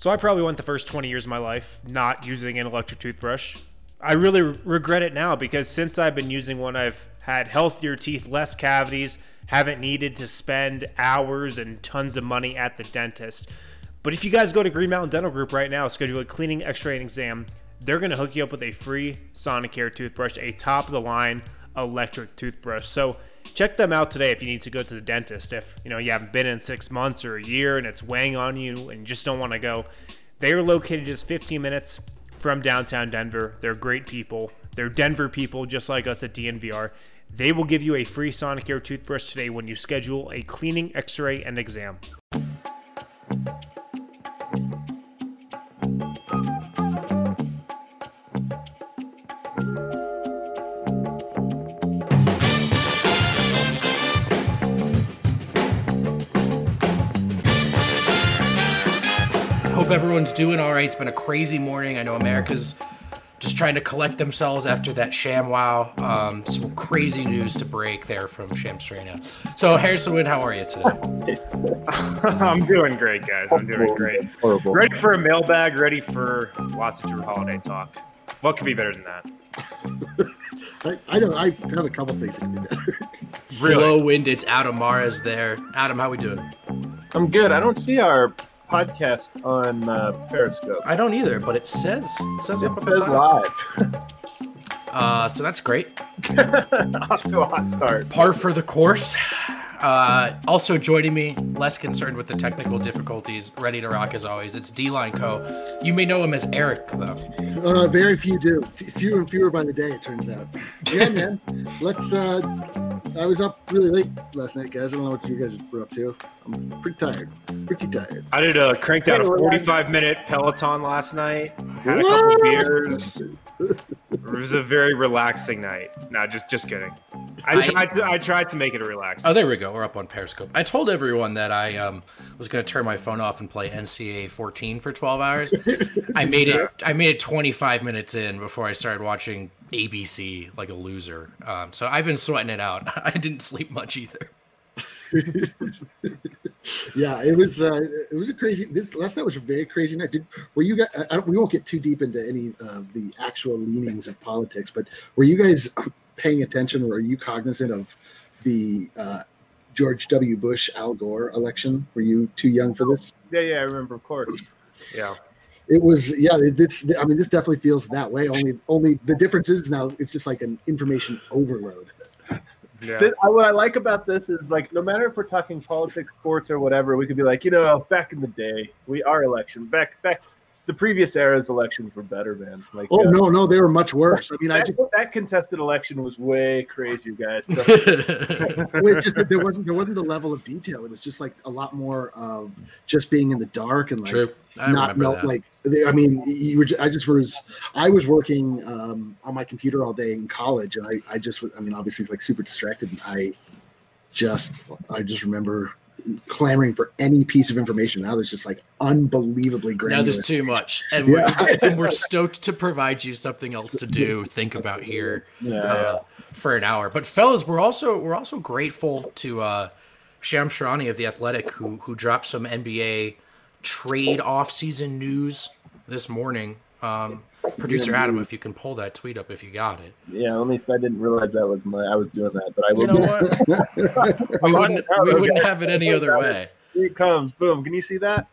So I probably went the first 20 years of my life not using an electric toothbrush. I really regret it now because since I've been using one, I've had healthier teeth, less cavities, haven't needed to spend hours and tons of money at the dentist. But if you guys go to Green Mountain Dental Group right now, schedule a cleaning, x-ray, and exam, they're going to hook you up with a free Sonicare toothbrush, a top of the line electric toothbrush. So check them out today if you need to go to the dentist. If you know you haven't been in six months or a year and it's weighing on you and you just don't want to go, they are located just 15 minutes from downtown Denver. They're great people. They're Denver people, just like us at DNVR. They will give you a free Sonicare toothbrush today when you schedule a cleaning, X-ray, and exam. Hope everyone's doing all right. It's been a crazy morning. I know America's just trying to collect themselves after that ShamWow. Um, some crazy news to break there from Shams Charania. So, Harrison Wind, how are you today? I'm doing great, guys. I'm doing great. Horrible. Ready for a mailbag, ready for lots of Jrue Holiday talk. What could be better than that? I, I know. I have a couple things that can be better. Hello, Wind. It's Adam Mares there. Adam, how are we doing? I'm good. I don't see our podcast on uh, Periscope. I don't either, but it says it says It says live. Uh, so that's great. Off to a hot start. Par for the course. Uh, also joining me, less concerned with the technical difficulties, ready to rock as always. It's D Line Co. You may know him as Eric, though. Uh, very few do. F- fewer and fewer by the day, it turns out. Yeah, man. Let's. Uh, I was up really late last night, guys. I don't know what you guys were up to. I'm pretty tired. Pretty tired. I did a cranked out a 45 minute Peloton last night. Had a couple beers. It was a very relaxing night. No, just just kidding. I I- tried to I tried to make it a relaxing. Oh, there we go. We're up on Periscope. I told everyone that I um, was going to turn my phone off and play NCAA 14 for 12 hours. I made it. I made it 25 minutes in before I started watching ABC like a loser. Um, so I've been sweating it out. I didn't sleep much either. Yeah, it was. Uh, it was a crazy. This last night was a very crazy night. Did were you guys? I don't, we won't get too deep into any of the actual leanings of politics, but were you guys paying attention? Or are you cognizant of the uh, George W. Bush Al Gore election? Were you too young for this? Yeah, yeah, I remember, of course. yeah. It was. Yeah, this. I mean, this definitely feels that way. Only, only the difference is now it's just like an information overload. Yeah. This, what I like about this is like, no matter if we're talking politics, sports, or whatever, we could be like, you know, back in the day, we our elections back back. The previous era's elections were better, man. Like, Oh uh, no, no, they were much worse. I mean, I that, just that contested election was way crazier, guys. So- it's just that there wasn't there wasn't the level of detail. It was just like a lot more of just being in the dark and like True. I not remember know, that. like they- I mean, you were. ju- I just was. I was working um, on my computer all day in college, and I, I just. I mean, obviously, it's like super distracted. And I just, I just remember clamoring for any piece of information. Now there's just like unbelievably great. now there's too much, and we're, Yeah. and we're stoked to provide you something else to do, think about here yeah, uh, for an hour. But fellas, we're also we're also grateful to uh, Shams Charania of the Athletic who who dropped some NBA trade off season news this morning. Um, Producer Adam, if you can pull that tweet up, if you got it. yeah. Let me. I didn't realize that was my. I was doing that, but I will. You know what? we wouldn't we wouldn't have it any other way. Here it comes. Boom. Can you see that?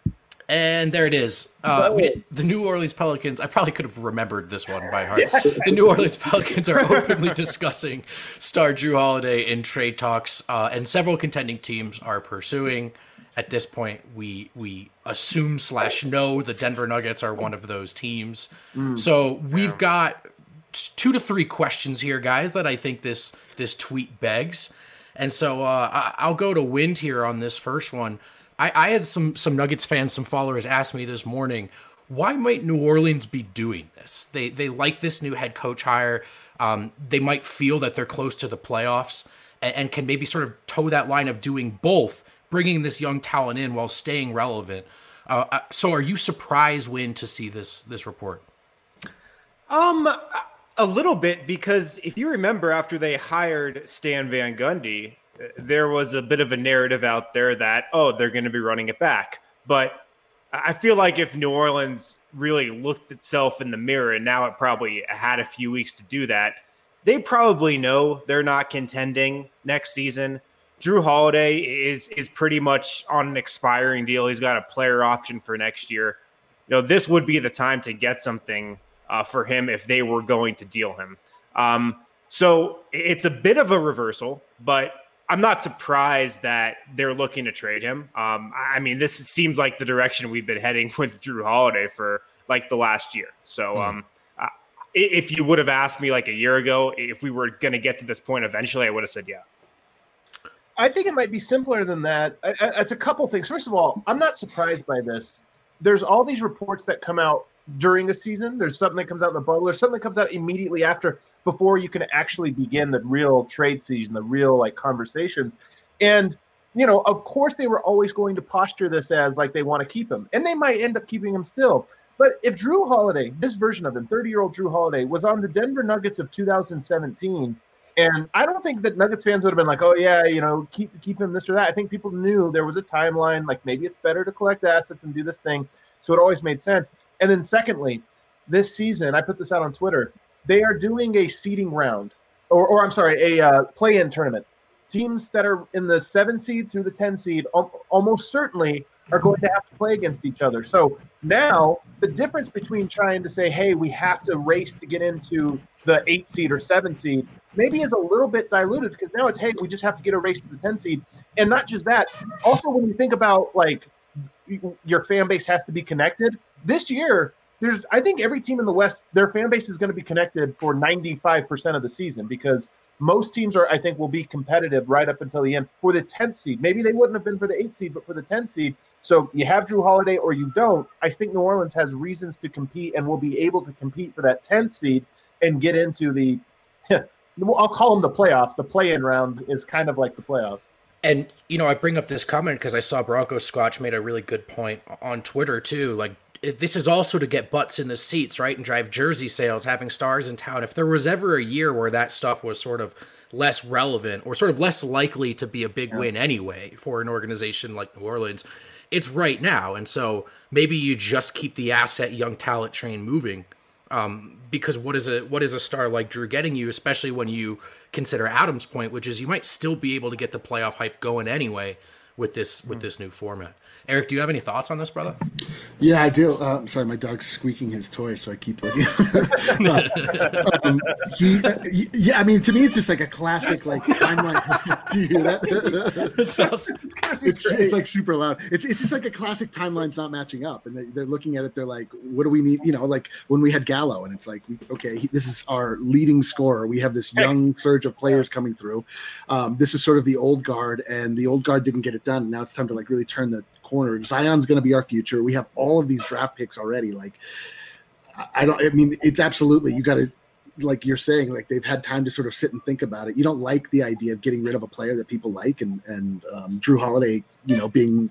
And there it is. Uh, we did, the New Orleans Pelicans. I probably could have remembered this one by heart. The New Orleans Pelicans are openly discussing star Jrue Holiday in trade talks, uh, and several contending teams are pursuing. At this point, we we assume slash know the Denver Nuggets are one of those teams. So we've got two to three questions here, guys, that I think this this tweet begs. And so uh, I, I'll go to Wind here on this first one. I, I had some some Nuggets fans, some followers, ask me this morning, why might New Orleans be doing this? They they like this new head coach hire. Um, they might feel that they're close to the playoffs and, and can maybe sort of toe that line of doing both, bringing this young talent in while staying relevant. Uh, uh, so, are you surprised, Wind to see this this report? Um, a little bit because if you remember, after they hired Stan Van Gundy, uh, there was a bit of a narrative out there that oh, they're going to be running it back. But I feel like if New Orleans really looked itself in the mirror, and now it probably had a few weeks to do that, they probably know they're not contending next season. Jrue Holiday is is pretty much on an expiring deal. He's got a player option for next year. You know, this would be the time to get something uh, for him if they were going to deal him. Um, so it's a bit of a reversal, but I'm not surprised that they're looking to trade him. Um, I mean, this seems like the direction we've been heading with Jrue Holiday for like the last year. So, mm. if you would have asked me like a year ago if we were going to get to this point eventually, I would have said yeah. I think it might be simpler than that. It's a couple things. First of all, I'm not surprised by this. There's all these reports that come out during a season. There's something that comes out in the bubble. There's something that comes out immediately after, before you can actually begin the real trade season, the real like conversations. And you know, of course, they were always going to posture this as like they want to keep him, and they might end up keeping him still. But if Jrue Holiday, this version of him, 30 year old Jrue Holiday, was on the Denver Nuggets of 2017 and I don't think that Nuggets fans would have been like, "Oh yeah, you know, keep keep him this or that." I think people knew there was a timeline. Like maybe it's better to collect assets and do this thing. So it always made sense. And then secondly, this season, I put this out on Twitter. They are doing a seeding round, or, or I'm sorry, a uh, play-in tournament. Teams that are in the seven seed through the ten seed almost certainly are going to have to play against each other. So now the difference between trying to say, "Hey, we have to race to get into the eight seed or seven seed," maybe is a little bit diluted because now it's hey, we just have to get a race to the 10 seed. And not just that, also when you think about like your fan base has to be connected, this year there's I think every team in the West, their fan base is going to be connected for 95% of the season because most teams are, I think, will be competitive right up until the end for the 10th seed. Maybe they wouldn't have been for the 8th seed, but for the 10th seed. So you have Jrue Holiday or you don't. I think New Orleans has reasons to compete and will be able to compete for that 10th seed and get into the I'll call them the playoffs. The play-in round is kind of like the playoffs. And you know, I bring up this comment because I saw Bronco Squatch made a really good point on Twitter too. Like this is also to get butts in the seats, right, and drive jersey sales, having stars in town. If there was ever a year where that stuff was sort of less relevant or sort of less likely to be a big yeah. win anyway for an organization like New Orleans, it's right now. And so maybe you just keep the asset young talent train moving um, because what is a what is a star like Jrue getting you, especially when you consider Adam's point, which is you might still be able to get the playoff hype going anyway with this with mm. this new format. Eric, do you have any thoughts on this, brother? Yeah, I do. Uh, I'm sorry, my dog's squeaking his toy, so I keep looking. um, he, uh, he, yeah, I mean, to me, it's just like a classic like timeline. do you hear that? it's, it's, it's, like super loud. It's it's just like a classic timeline's not matching up, and they, they're looking at it. They're like, "What do we need?" You know, like when we had Gallo, and it's like, okay, he, this is our leading scorer. We have this young surge of players coming through. Um, this is sort of the old guard, and the old guard didn't get it done. Now it's time to like really turn the corner. Zion's going to be our future. We have all of these draft picks already. Like, I don't. I mean, it's absolutely you got to like you're saying, like they've had time to sort of sit and think about it. You don't like the idea of getting rid of a player that people like, and and um, Jrue Holiday, you know, being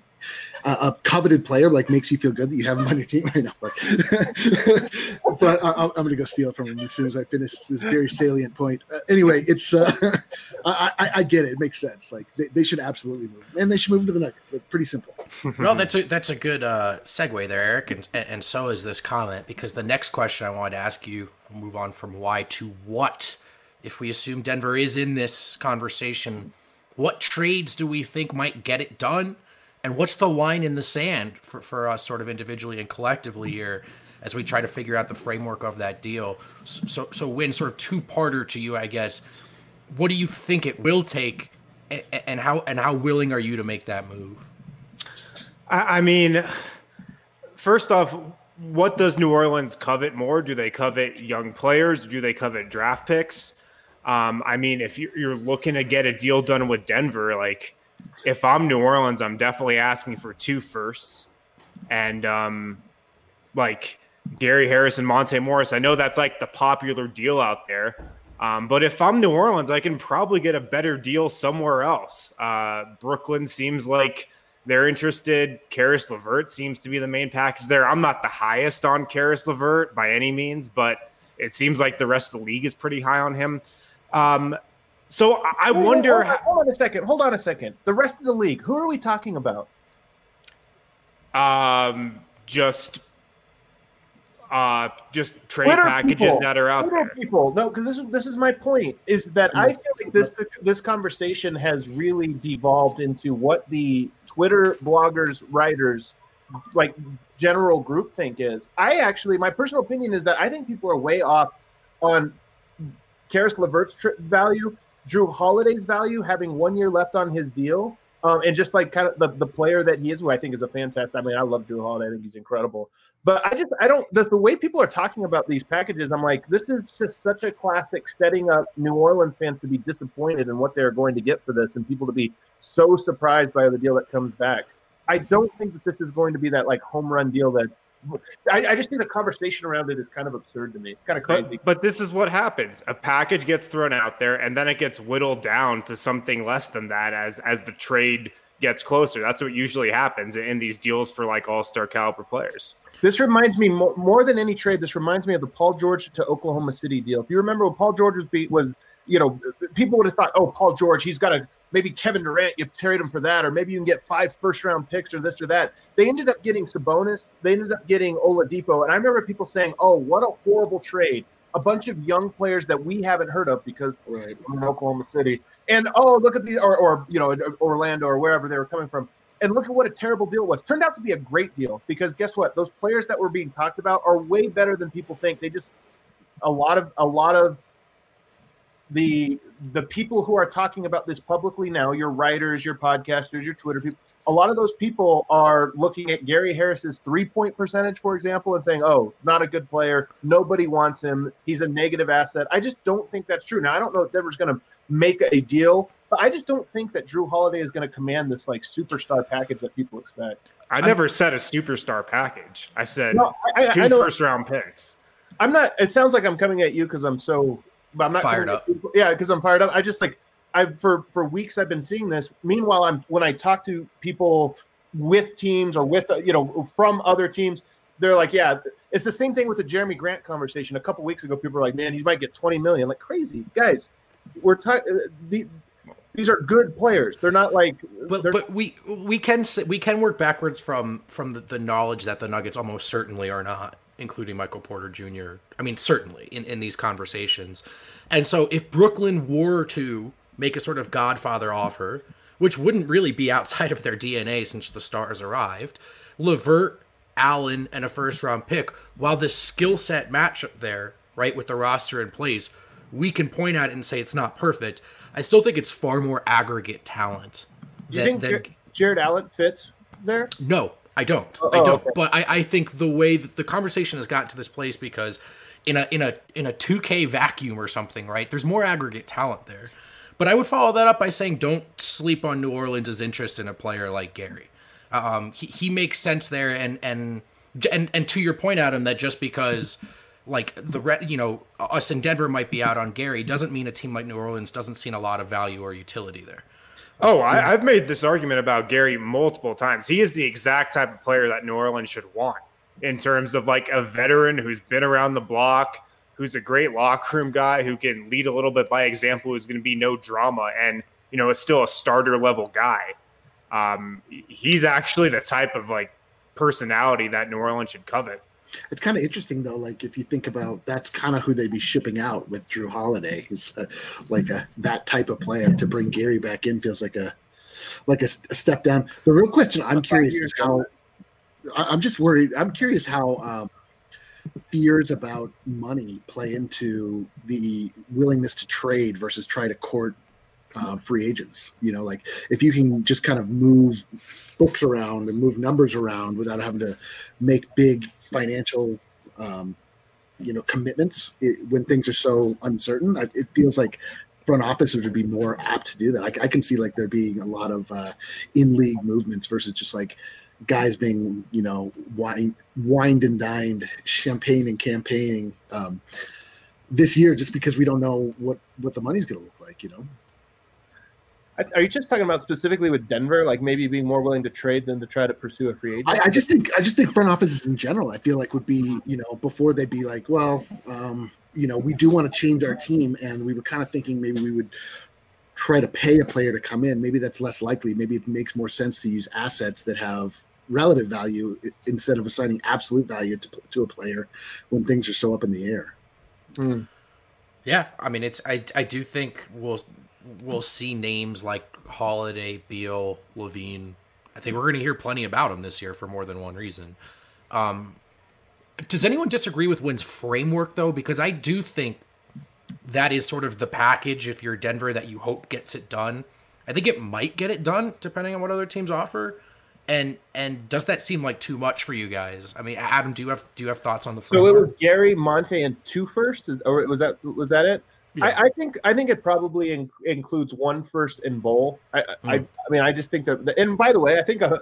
a, a, coveted player like makes you feel good that you have him on your team right now. But, but I, am going to go steal from him as soon as I finish this very salient point. Uh, anyway, it's uh, I, I, I, get it. It makes sense. Like they, they should absolutely move, and they should move to the Nuggets. It's pretty simple. well, that's a that's a good uh, segue there, Eric, and and so is this comment because the next question I wanted to ask you Move on from why to what. If we assume Denver is in this conversation, what trades do we think might get it done? And what's the line in the sand for, for us, sort of individually and collectively here, as we try to figure out the framework of that deal? So, so Wind, sort of two parter to you, I guess. What do you think it will take, and how and how willing are you to make that move? I, I mean, first off, what does New Orleans covet more? Do they covet young players? Do they covet draft picks? Um, I mean, if you're looking to get a deal done with Denver, like if I'm New Orleans, I'm definitely asking for two firsts and um, like Gary Harris and Monte Morris. I know that's like the popular deal out there. Um, but if I'm New Orleans, I can probably get a better deal somewhere else. Uh, Brooklyn seems like they're interested. Caris LeVert seems to be the main package there. I'm not the highest on Caris LeVert by any means, but it seems like the rest of the league is pretty high on him. Um, so I wait, wonder. Hold on, hold on, a second. Hold on a second. The rest of the league. Who are we talking about? Um, just uh just trade Twitter packages people. that are out Twitter there. people no because this is this is my point is that i feel like this this conversation has really devolved into what the twitter bloggers writers like general groupthink is i actually my personal opinion is that i think people are way off on Caris LeVert's value, Jrue Holiday's value, having one year left on his deal, um, and just like kind of the, the player that he is, who I think is a fantastic. I mean, I love Jrue Holiday. I think he's incredible. But I just I don't the, the way people are talking about these packages. I'm like, this is just such a classic setting up New Orleans fans to be disappointed in what they're going to get for this, and people to be so surprised by the deal that comes back. I don't think that this is going to be that like home run deal that. I, I just think the conversation around it is kind of absurd to me. It's kind of crazy. But, but this is what happens. A package gets thrown out there and then it gets whittled down to something less than that as as the trade gets closer. That's what usually happens in these deals for like all-star caliber players. This reminds me more, more than any trade. This reminds me of the Paul George to Oklahoma City deal. If you remember when Paul George was beat was, you know, people would have thought, oh, Paul George, he's got a maybe Kevin Durant, you trade him for that, or maybe you can get five first round picks or this or that. They ended up getting Sabonis. They ended up getting Oladipo, and I remember people saying, oh, what a horrible trade. A bunch of young players that we haven't heard of because Right. from Oklahoma City, and oh, look at the or, or you know Orlando or wherever they were coming from. And look at what a terrible deal it was. Turned out to be a great deal because guess what? Those players that were being talked about are way better than people think. They just a lot of a lot of the the people who are talking about this publicly now, your writers, your podcasters, your Twitter people, a lot of those people are looking at Gary Harris's three point percentage, for example, and saying, "Oh, not a good player. Nobody wants him. He's a negative asset." I just don't think that's true. Now, I don't know if Denver's going to make a deal, but I just don't think that Jrue Holiday is going to command this like superstar package that people expect. I never said a superstar package. I said No, I, I, two I first round picks. I'm not. It sounds like I'm coming at you because I'm so. But I'm not Fired up. Yeah, because I'm fired up. I just like I for for weeks I've been seeing this. Meanwhile, I'm when I talk to people with teams or with uh, you know from other teams, they're like, yeah, it's the same thing with the Jerami Grant conversation. A couple weeks ago, people were like, man, he might get 20 million. Like crazy guys. We're t- uh, the, these are good players. They're not like. But but we we can we can work backwards from from the, the knowledge that the Nuggets almost certainly are not, including Michael Porter Jr. I mean, certainly in in these conversations, and so if Brooklyn were to make a sort of Godfather offer, which wouldn't really be outside of their DNA since the stars arrived, Levert, Allen, and a first round pick, while the skill set matchup there, right, with the roster in place, we can point at it and say it's not perfect. I still think it's far more aggregate talent. do you than- think than- Jarrett Allen fits there? no, I don't. Oh, I don't. okay. But I, I think the way that the conversation has gotten to this place because in a in a in a 2K vacuum or something, right? There's more aggregate talent there. But I would follow that up by saying don't sleep on New Orleans' interest in a player like Gary. Um, he, he makes sense there, and and and and to your point, Adam, that just because like the re- you know us in Denver might be out on Gary doesn't mean a team like New Orleans doesn't see a lot of value or utility there. Oh, I, I've made this argument about Gary multiple times. He is the exact type of player that New Orleans should want in terms of like a veteran who's been around the block, who's a great locker room guy, who can lead a little bit by example, who's going to be no drama, and you know is still a starter level guy. Um, he's actually the type of like personality that New Orleans should covet. It's kind of interesting though. Like if you think about, that's kind of who they'd be shipping out with Jrue Holiday, is uh, like a that type of player. To bring Gary back in feels like a like a, a step down. The real question I'm curious is how. I'm just worried. I'm curious how um, fears about money play into the willingness to trade versus try to court uh, free agents. You know, like if you can just kind of move books around and move numbers around without having to make big financial, um, you know, commitments it, when things are so uncertain. I, it feels like front offices would be more apt to do that. I, I can see like there being a lot of uh, in league movements versus just like guys being, you know, wine, wined and dined, champagne and campaigning um, this year just because we don't know what what the money's going to look like. You know. Are you just talking about specifically with Denver, like maybe being more willing to trade than to try to pursue a free agent? I, I just think I just think front offices in general, I feel like would be, you know, before they'd be like, well, um, you know, we do want to change our team, and we were kind of thinking maybe we would try to pay a player to come in. Maybe that's less likely. Maybe it makes more sense to use assets that have relative value instead of assigning absolute value to, to a player when things are so up in the air. Mm. Yeah, I mean, it's I I do think we'll we'll see names like Holiday, Beal, LaVine. I think we're going to hear plenty about him this year for more than one reason. Um, does anyone disagree with Wind's framework though? Because I do think that is sort of the package if you're Denver that you hope gets it done. I think it might get it done depending on what other teams offer. And and does that seem like too much for you guys? I mean, Adam, do you have do you have thoughts on the framework? So it was Gary, Monte, and two first, is, or was that was that it? Yeah. I, I, think I think it probably in, includes one first in Bol. I, mm. I, I mean I just think that. And by the way, I think a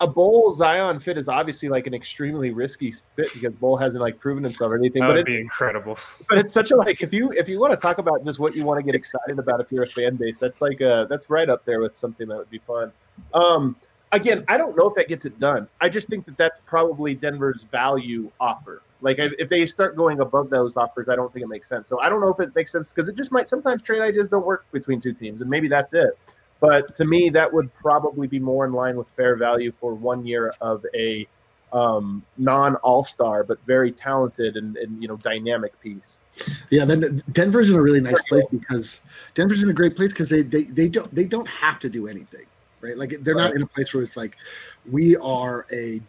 a Bol Zion fit is obviously like an extremely risky fit because Bol hasn't like proven himself or anything. That would but be incredible. But it's such a like if you if you want to talk about just what you want to get excited about if you're a fan base, that's like uh that's right up there with something that would be fun. Um, again, I don't know if that gets it done. I just think that that's probably Denver's value offer. Like if they start going above those offers, I don't think it makes sense. So I don't know if it makes sense because it just might sometimes trade ideas don't work between two teams, and maybe that's it. But to me, that would probably be more in line with fair value for one year of a um, non All Star, but very talented and, and, you know dynamic piece. Yeah, then Denver's in a really nice place because Denver's in a great place because they, they they don't they don't have to do anything, right? Like they're right. not in a place where it's like we are a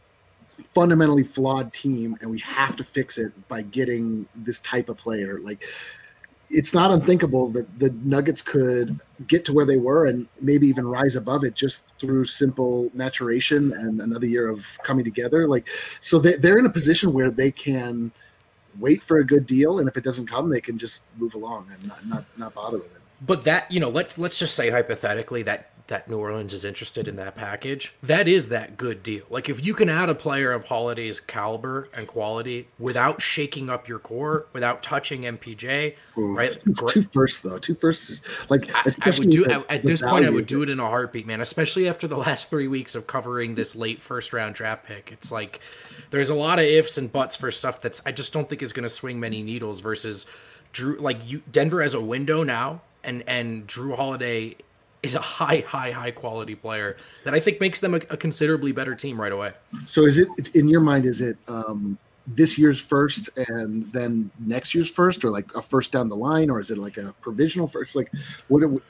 fundamentally flawed team and we have to fix it by getting this type of player. Like it's not unthinkable that the Nuggets could get to where they were and maybe even rise above it just through simple maturation and another year of coming together. Like, so they, they're in a position where they can wait for a good deal, and if it doesn't come, they can just move along and not not, not bother with it. But that you know, let's let's just say hypothetically that that New Orleans is interested in that package, that is that good deal. Like if you can add a player of Holiday's caliber and quality without shaking up your core, without touching MPJ, Ooh, right? Two, two first though, two first is like I, I would do the, at this point. I would do it in a heartbeat, man. Especially after the last three weeks of covering this late first round draft pick. It's like there's a lot of ifs and buts for stuff that's I just don't think is going to swing many needles. Versus Jrue, like you, Denver has a window now, and and Jrue Holiday is a high, high, high quality player that I think makes them a, a, considerably better team right away. So, is it in your mind? Is it um, this year's first and then next year's first, or like a first down the line, or is it like a provisional first? Like, what? Are,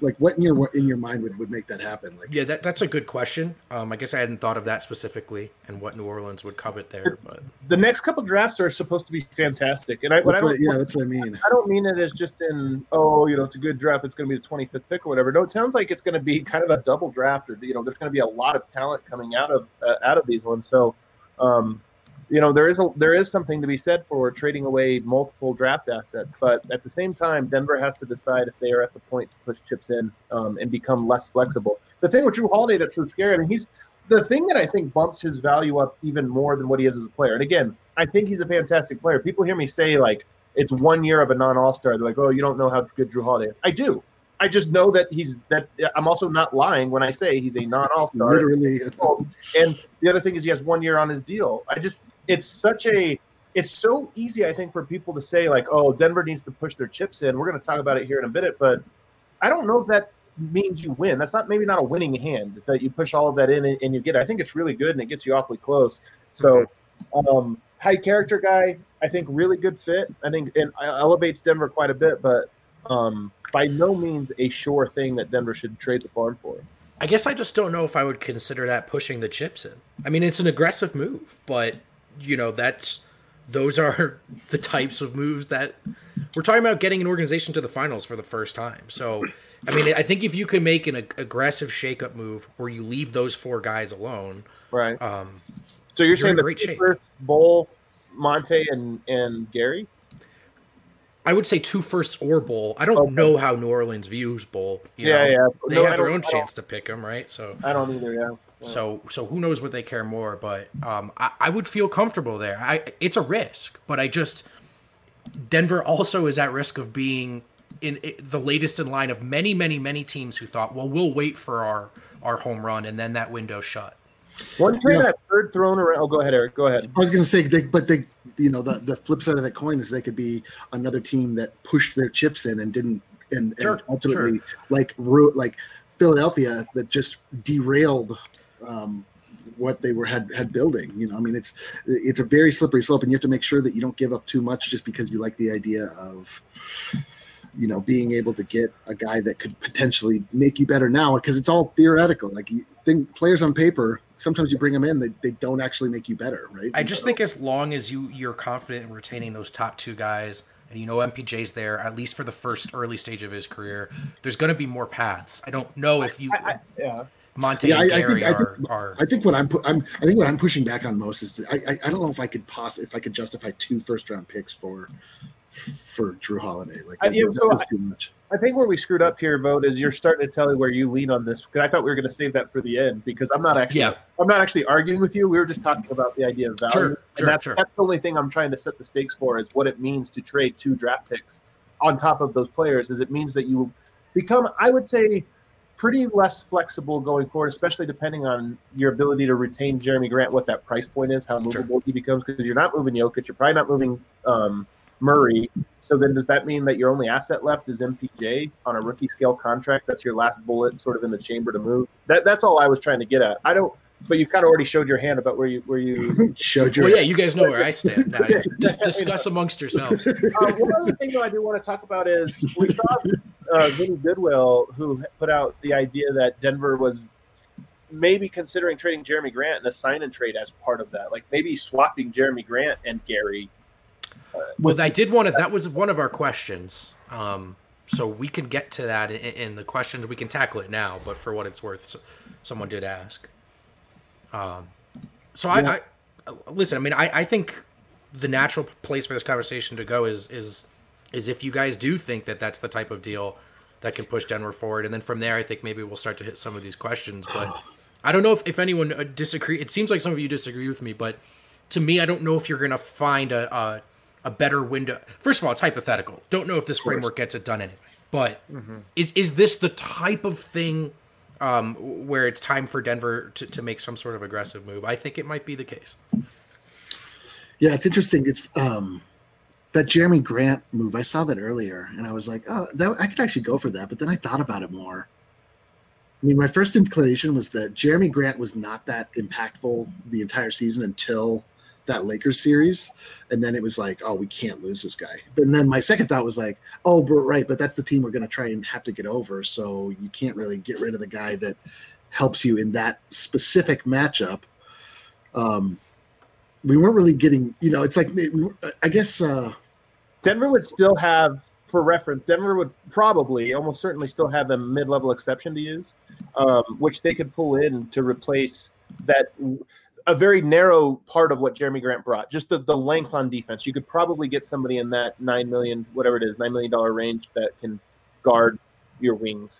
like what in your in your mind would, would make that happen? Like yeah that, that's a good question. Um i guess i hadn't thought of that specifically and what new orleans would covet there but the next couple drafts are supposed to be fantastic. And i, I what, yeah that's what i mean. I don't mean it as just in oh you know it's a good draft it's going to be the 25th pick or whatever. No it sounds like it's going to be kind of a double draft or you know there's going to be a lot of talent coming out of uh, out of these ones. So um you know there is a there is something to be said for trading away multiple draft assets, but at the same time, Denver has to decide if they are at the point to push chips in um, and become less flexible. The thing with Jrue Holiday that's so scary, I mean, he's the thing that I think bumps his value up even more than what he is as a player. And again, I think he's a fantastic player. People hear me say like it's one year of a non All Star. They're like, oh, you don't know how good Jrue Holiday is. I do. I just know that he's that. I'm also not lying when I say he's a non All Star. Literally. And the other thing is he has one year on his deal. I just it's such a it's so easy, I think, for people to say like, "Oh, Denver needs to push their chips in." We're going to talk about it here in a minute, but I don't know if that means you win. That's not maybe not a winning hand that you push all of that in and, and you get. It. I think it's really good and it gets you awfully close. So, um, high character guy, I think really good fit. I think and elevates Denver quite a bit, but um, by no means a sure thing that Denver should trade the farm for. I guess I just don't know if I would consider that pushing the chips in. I mean, it's an aggressive move, but you know that's those are the types of moves that we're talking about getting an organization to the finals for the first time. So, I mean, I think if you can make an aggressive shakeup move where you leave those four guys alone, right? Um, so you're, you're saying the great shape. Bol, Monte, and and Gary. I would say two firsts or Bol. I don't okay. know how New Orleans views Bol. You yeah, know, yeah. They no, have their own chance to pick them, right? So I don't either. Yeah. So so who knows what they care more? But um, I, I would feel comfortable there. I it's a risk, but I just Denver also is at risk of being in, in the latest in line of many many many teams who thought, well, we'll wait for our our home run, and then that window shut. One trade that third thrown around. Oh, go ahead, Eric. Go ahead. I was going to say, they, but they, you know, the, the flip side of that coin is they could be another team that pushed their chips in and didn't, and, sure, and ultimately, sure. like, like Philadelphia that just derailed um, what they were had had building. You know, I mean, it's it's a very slippery slope, and you have to make sure that you don't give up too much just because you like the idea of you know being able to get a guy that could potentially make you better now because it's all theoretical. Like you think players on paper, sometimes you bring them in, they, they don't actually make you better, right? I just think as long as you you're confident in retaining those top two guys and you know MPJ's there at least for the first early stage of his career, there's going to be more paths. I don't know if you, I, I, yeah. Monte Yeah, and I, I Gary think, I are, think, are. I think what I'm, pu- I'm I think what I'm pushing back on most is that I, I, I don't know if I could poss if I could justify two first round picks for for Jrue Holiday. Like that, yeah, that so I- too much. I think where we screwed up here, vote, is you're starting to tell me where you lean on this because I thought we were going to save that for the end because I'm not actually Yeah. I'm not actually arguing with you. We were just talking about the idea of value. Sure, and sure, that's, sure. that's the only thing I'm trying to set the stakes for is what it means to trade two draft picks on top of those players. Is it means that you become, I would say, pretty less flexible going forward, especially depending on your ability to retain Jerami Grant, what that price point is, how Sure. movable he becomes, because you're not moving Jokic, you're probably not moving um, Murray. So then, does that mean that your only asset left is MPJ on a rookie scale contract? That's your last bullet, sort of in the chamber to move. That that's all I was trying to get at. I don't, but you kind of already showed your hand about where you where you. Showed your Well, yeah, you guys know where I stand. Now, just discuss amongst yourselves. uh, one other thing that I do want to talk about is we saw uh, Vinny Goodwill who put out the idea that Denver was maybe considering trading Jerami Grant and a sign and trade as part of that, like maybe swapping Jerami Grant and Gary. Well, I did want to. That was one of our questions. Um, so we can get to that in, in the questions. We can tackle it now, but for what it's worth, so, someone did ask. Um, so I, I listen. I mean, I, I think the natural place for this conversation to go is is is if you guys do think that that's the type of deal that can push Denver forward, and then from there, I think maybe we'll start to hit some of these questions. But I don't know if, if anyone uh, disagree. It seems like some of you disagree with me, but to me, I don't know if you're going to find a, a a better window. First of all, it's hypothetical. Don't know if this framework gets it done anyway. But is is this the type of thing um, where it's time for Denver to, to make some sort of aggressive move? I think it might be the case. Yeah, it's interesting. It's um that Jerami Grant move. I saw that earlier, and I was like, oh, that I could actually go for that. But then I thought about it more. I mean, my first inclination was that Jerami Grant was not that impactful the entire season until that Lakers series, and then it was like, oh, we can't lose this guy. But then my second thought was like, oh, but right, but that's the team we're going to try and have to get over. So you can't really get rid of the guy that helps you in that specific matchup. Um, we weren't really getting, you know, it's like I guess. Uh, Denver would still have, for reference, Denver would probably, almost certainly, still have a mid-level exception to use, um, which they could pull in to replace that a very narrow part of what Jerami Grant brought, just the, the length mm-hmm. on defense. You could probably get somebody in that nine million, whatever it is, nine million dollar range that can guard your wings.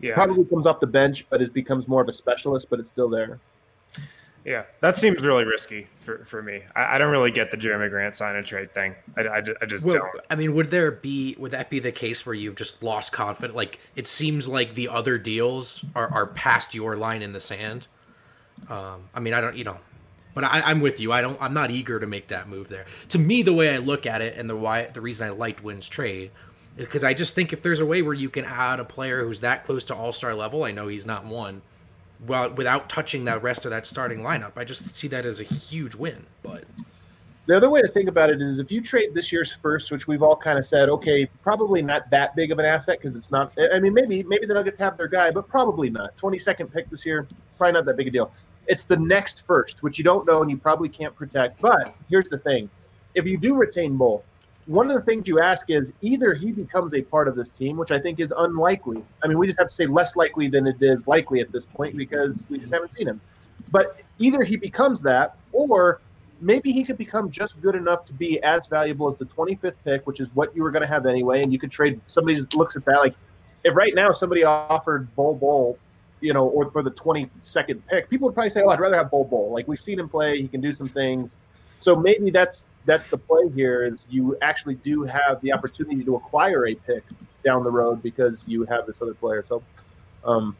Yeah. Probably comes off the bench, but it becomes more of a specialist, but it's still there. Yeah, that seems really risky for, for me. I, I don't really get the Jerami Grant sign and trade thing. I, I, I just Well, don't. I mean, would there be would that be the case where you've just lost confidence? Like it seems like the other deals are, are past your line in the sand. Um, I mean, I don't, you know, but I, I'm with you. I don't. I'm not eager to make that move there. To me, the way I look at it, and the why the reason I liked Wind's trade is because I just think if there's a way where you can add a player who's that close to All Star level, I know he's not one, well, without touching that rest of that starting lineup, I just see that as a huge win. But The other way to think about it is if you trade this year's first, which we've all kind of said, okay, probably not that big of an asset because it's not. I mean, maybe maybe the Nuggets have their guy, but probably not. Twenty second pick this year, probably not that big a deal. It's the next first, which you don't know and you probably can't protect. But here's the thing: if you do retain both, one of the things you ask is either he becomes a part of this team, which I think is unlikely. I mean, we just have to say less likely than it is likely at this point because we just haven't seen him. But either he becomes that, or maybe he could become just good enough to be as valuable as the 25th pick, which is what you were going to have anyway. And you could trade. Somebody looks at that like, if right now somebody offered Bol Bol, you know, or for the 22nd pick, people would probably say, "Oh, I'd rather have Bol Bol." Like we've seen him play, he can do some things. So maybe that's that's the play here is you actually do have the opportunity to acquire a pick down the road because you have this other player. So, um,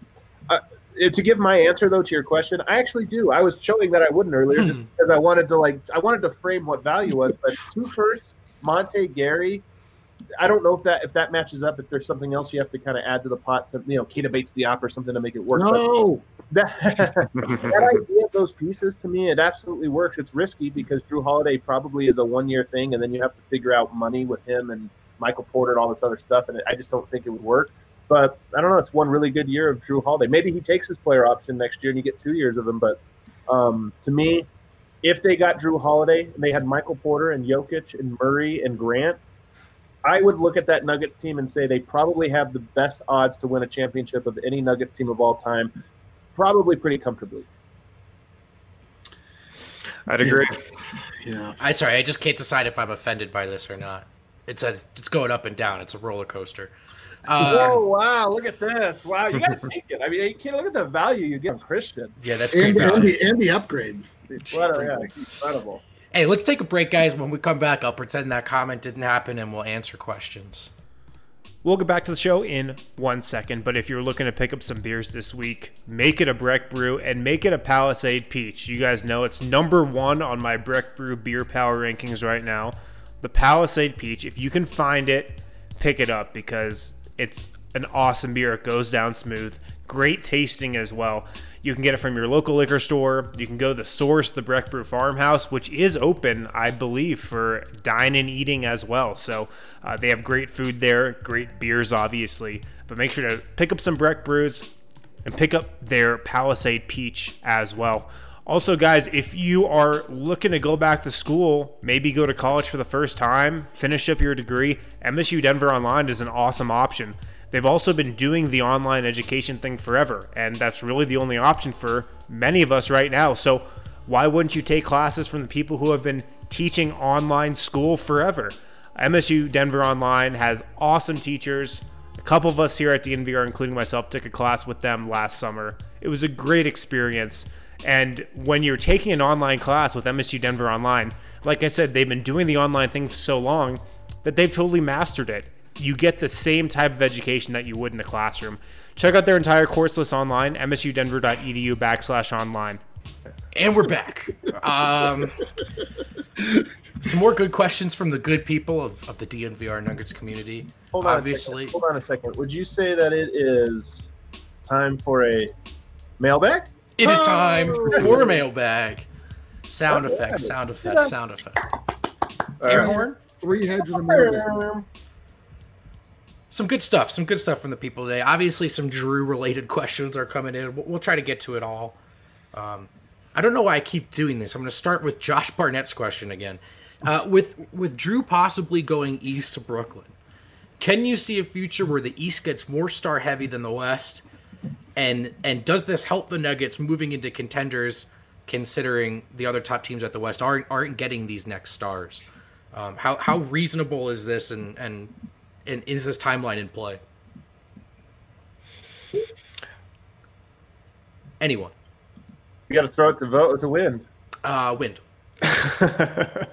uh, to give my answer though to your question, I actually do. I was showing that I wouldn't earlier just because I wanted to like I wanted to frame what value was. But two firsts, Monte Gary, I don't know if that if that matches up. If there's something else you have to kind of add to the pot, to, you know, Keita Bates Diop or something to make it work. No, that, that idea of those pieces to me, it absolutely works. It's risky because Jrue Holiday probably is a one year thing, and then you have to figure out money with him and Michael Porter and all this other stuff, and I just don't think it would work. But I don't know. It's one really good year of Jrue Holiday. Maybe he takes his player option next year and you get two years of him. But um, to me, if they got Jrue Holiday and they had Michael Porter and Jokic and Murray and Grant, I would look at that Nuggets team and say they probably have the best odds to win a championship of any Nuggets team of all time, probably pretty comfortably. I'd agree. yeah. I sorry, I just can't decide if I'm offended by this or not. It says it's going up and down. It's a roller coaster. Uh, oh wow! Look at this! Wow, you got to take it. I mean, you can't look at the value you get on Christian. Yeah, that's great. And, and, the, and the upgrade. It's What a, yeah, it's incredible. Hey, let's take a break, guys. When we come back, I'll pretend that comment didn't happen and we'll answer questions. We'll get back to the show in one second, but if you're looking to pick up some beers this week, make it a Breck Brew and make it a Palisade Peach. You guys know it's number one on my Breck Brew beer power rankings right now. The Palisade Peach. If you can find it, pick it up because it's an awesome beer. It goes down smooth. Great tasting as well. You can get it from your local liquor store. You can go to the Source, the Breck Brew Farmhouse, which is open, I believe, for dine and eating as well. So uh, they have great food there, great beers, obviously. But make sure to pick up some Breck Brews and pick up their Palisade Peach as well. Also, guys, if you are looking to go back to school, maybe go to college for the first time, finish up your degree, MSU Denver Online is an awesome option. They've also been doing the online education thing forever, and that's really the only option for many of us right now. So, why wouldn't you take classes from the people who have been teaching online school forever? MSU Denver Online has awesome teachers. A couple of us here at DNVR, including myself, took a class with them last summer. It was a great experience. And when you're taking an online class with MSU Denver Online, like I said, they've been doing the online thing for so long that they've totally mastered it you get the same type of education that you would in a classroom. Check out their entire course list online, msudenver.edu backslash online. And we're back. Um, some more good questions from the good people of, of the DNVR Nuggets community. Hold on Obviously, Hold on a second. Would you say that it is time for a mailbag? it is time Oh! for a mailbag. Sound Oh, effect, yeah. sound effect, sound effect. All Air right. horn. Three heads in a middle. Some good stuff. Some good stuff from the people today. Obviously, some Jrue related questions are coming in. We'll, we'll try to get to it all. Um, I don't know why I keep doing this. I'm going to start with Josh Barnett's question again. Uh, with with Jrue possibly going east to Brooklyn, can you see a future where the East gets more star heavy than the West? And and does this help the Nuggets moving into contenders, considering the other top teams at the West aren't aren't getting these next stars? Um, how how reasonable is this, and and and is this timeline in play? Anyone? You got to throw it to vote to Wind. Uh, Wind.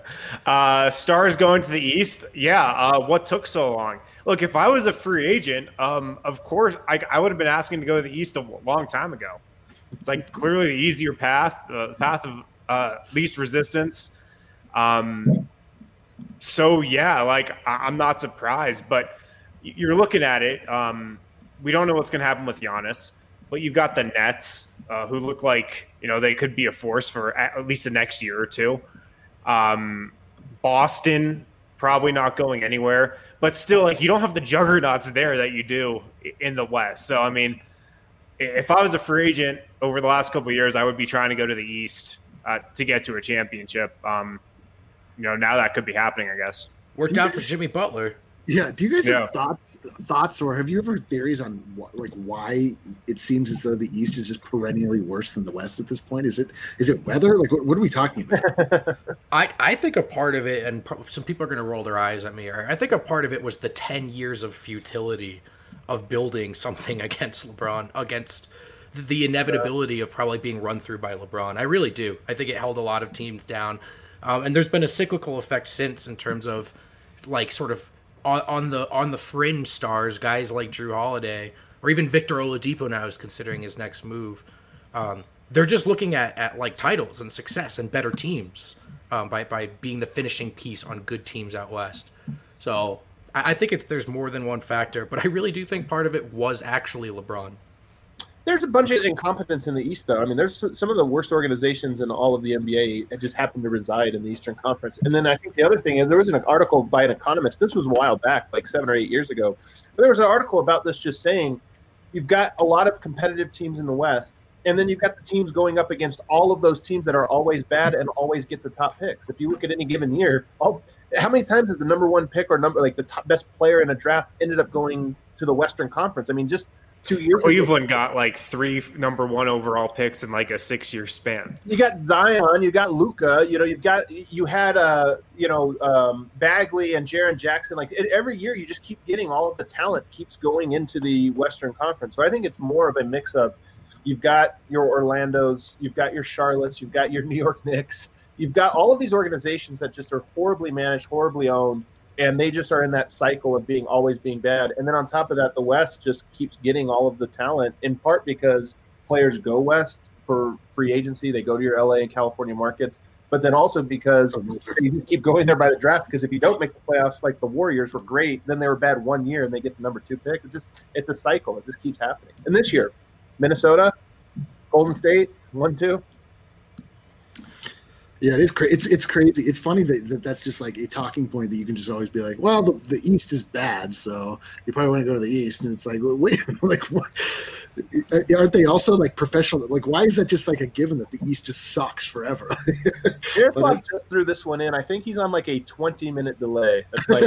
uh, stars going to the East. Yeah. Uh, what took so long? Look, if I was a free agent, um, of course, I, I would have been asking to go to the East a long time ago. It's like clearly the easier path, the path of uh, least resistance. Um, so yeah, like I- I'm not surprised, but you're looking at it. Um, we don't know what's going to happen with Giannis, but you've got the Nets, uh, who look like you know they could be a force for at least the next year or two. Um, Boston probably not going anywhere, but still, like you don't have the juggernauts there that you do in the West. So I mean, if I was a free agent over the last couple years, I would be trying to go to the East uh, to get to a championship. Um, you know, now that could be happening, I guess. Worked out for Jimmy Butler. Yeah. Do you guys Yeah. have thoughts, thoughts, or have you ever theories on what, like why it seems as though the East is just perennially worse than the West at this point? Is it is it weather? Like, what, what are we talking about? I, I think a part of it, and some people are going to roll their eyes at me. or I think a part of it was the ten years of futility of building something against LeBron, against the, the inevitability of probably being run through by LeBron. I really do. I think it held a lot of teams down, um, and there's been a cyclical effect since in terms of like sort of on, on the on the fringe stars, guys like Jrue Holiday or even Victor Oladipo now is considering his next move. Um, they're just looking at, at like titles and success and better teams um, by by being the finishing piece on good teams out west. So I think it's there's more than one factor, but I really do think part of it was actually LeBron. There's a bunch of incompetence in the East, though. I mean, there's some of the worst organizations in all of the NBA that just happen to reside in the Eastern Conference. And then I think the other thing is there was an article by an economist. This was a while back, like seven or eight years ago. But there was an article about this just saying you've got a lot of competitive teams in the West, and then you've got the teams going up against all of those teams that are always bad and always get the top picks. If you look at any given year, all, how many times has the number one pick or number like the top best player in a draft ended up going to the Western Conference? I mean, just two years. Cleveland ago, got like three number one overall picks in like a six year span. You got Zion, you got Luka, you know, you've got you had uh you know um, Bagley and Jaren Jackson. Like every year, you just keep getting all of the talent keeps going into the Western Conference. So I think it's more of a mix of you've got your Orlando's, you've got your Charlottes, you've got your New York Knicks, you've got all of these organizations that just are horribly managed, horribly owned and they just are in that cycle of being always being bad. And then on top of that, the West just keeps getting all of the talent in part because players go west for free agency. They go to your LA and California markets, but then also because you keep going there by the draft. Because if you don't make the playoffs, like the Warriors were great, then they were bad one year and they get the number two pick. It's just it's a cycle. It just keeps happening. And this year, Minnesota, Golden State, one two. Yeah, it is crazy. It's it's crazy. It's funny that, that that's just like a talking point that you can just always be like, well, the, the East is bad, so you probably want to go to the East. And it's like, wait, like what? aren't they also like professional? Like, why is that just like a given that the East just sucks forever? Airflow just threw this one in. I think he's on like a 20 minute delay. Like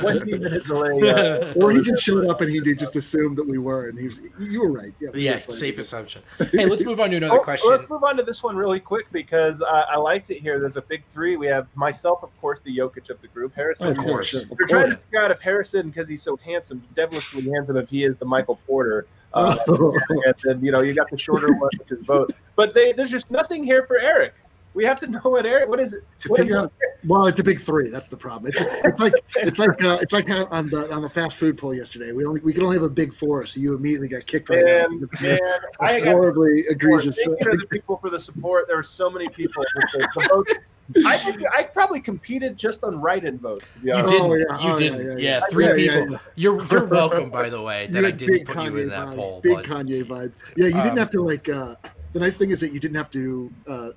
20 minute delay. Uh, or he just showed up and he just assumed that we were, and he was, you were right. Yeah, yeah safe assumption. Hey, let's move on to another oh, question. Let's move on to this one really quick because uh, I liked it here. There's a big three. We have myself, of course, the Jokic of the group. Harrison. Of course. We're trying to figure out if Harrison, because he's so handsome, devilishly handsome, if he is the Michael Porter uh, and then you know you got the shorter one, which is both. But they, there's just nothing here for Eric. We have to know what Eric. What is it? To figure out. Well, it's a big three. That's the problem. It's, it's like it's like uh, it's like on the on the fast food poll yesterday. We only we could only have a big four, so you immediately got kicked right man, out. Man, I horribly egregious. Thank you to the people for the support. There were so many people. The, the I I probably competed just on write-in votes. You didn't. Oh, yeah. You oh, didn't. Yeah, yeah, yeah. three people. You're you're welcome, by the way, that I didn't put Kanye you in that vibe. poll. Big but, Kanye vibe. Yeah, you didn't um, have to like. Uh, the nice thing is that you didn't have to, uh,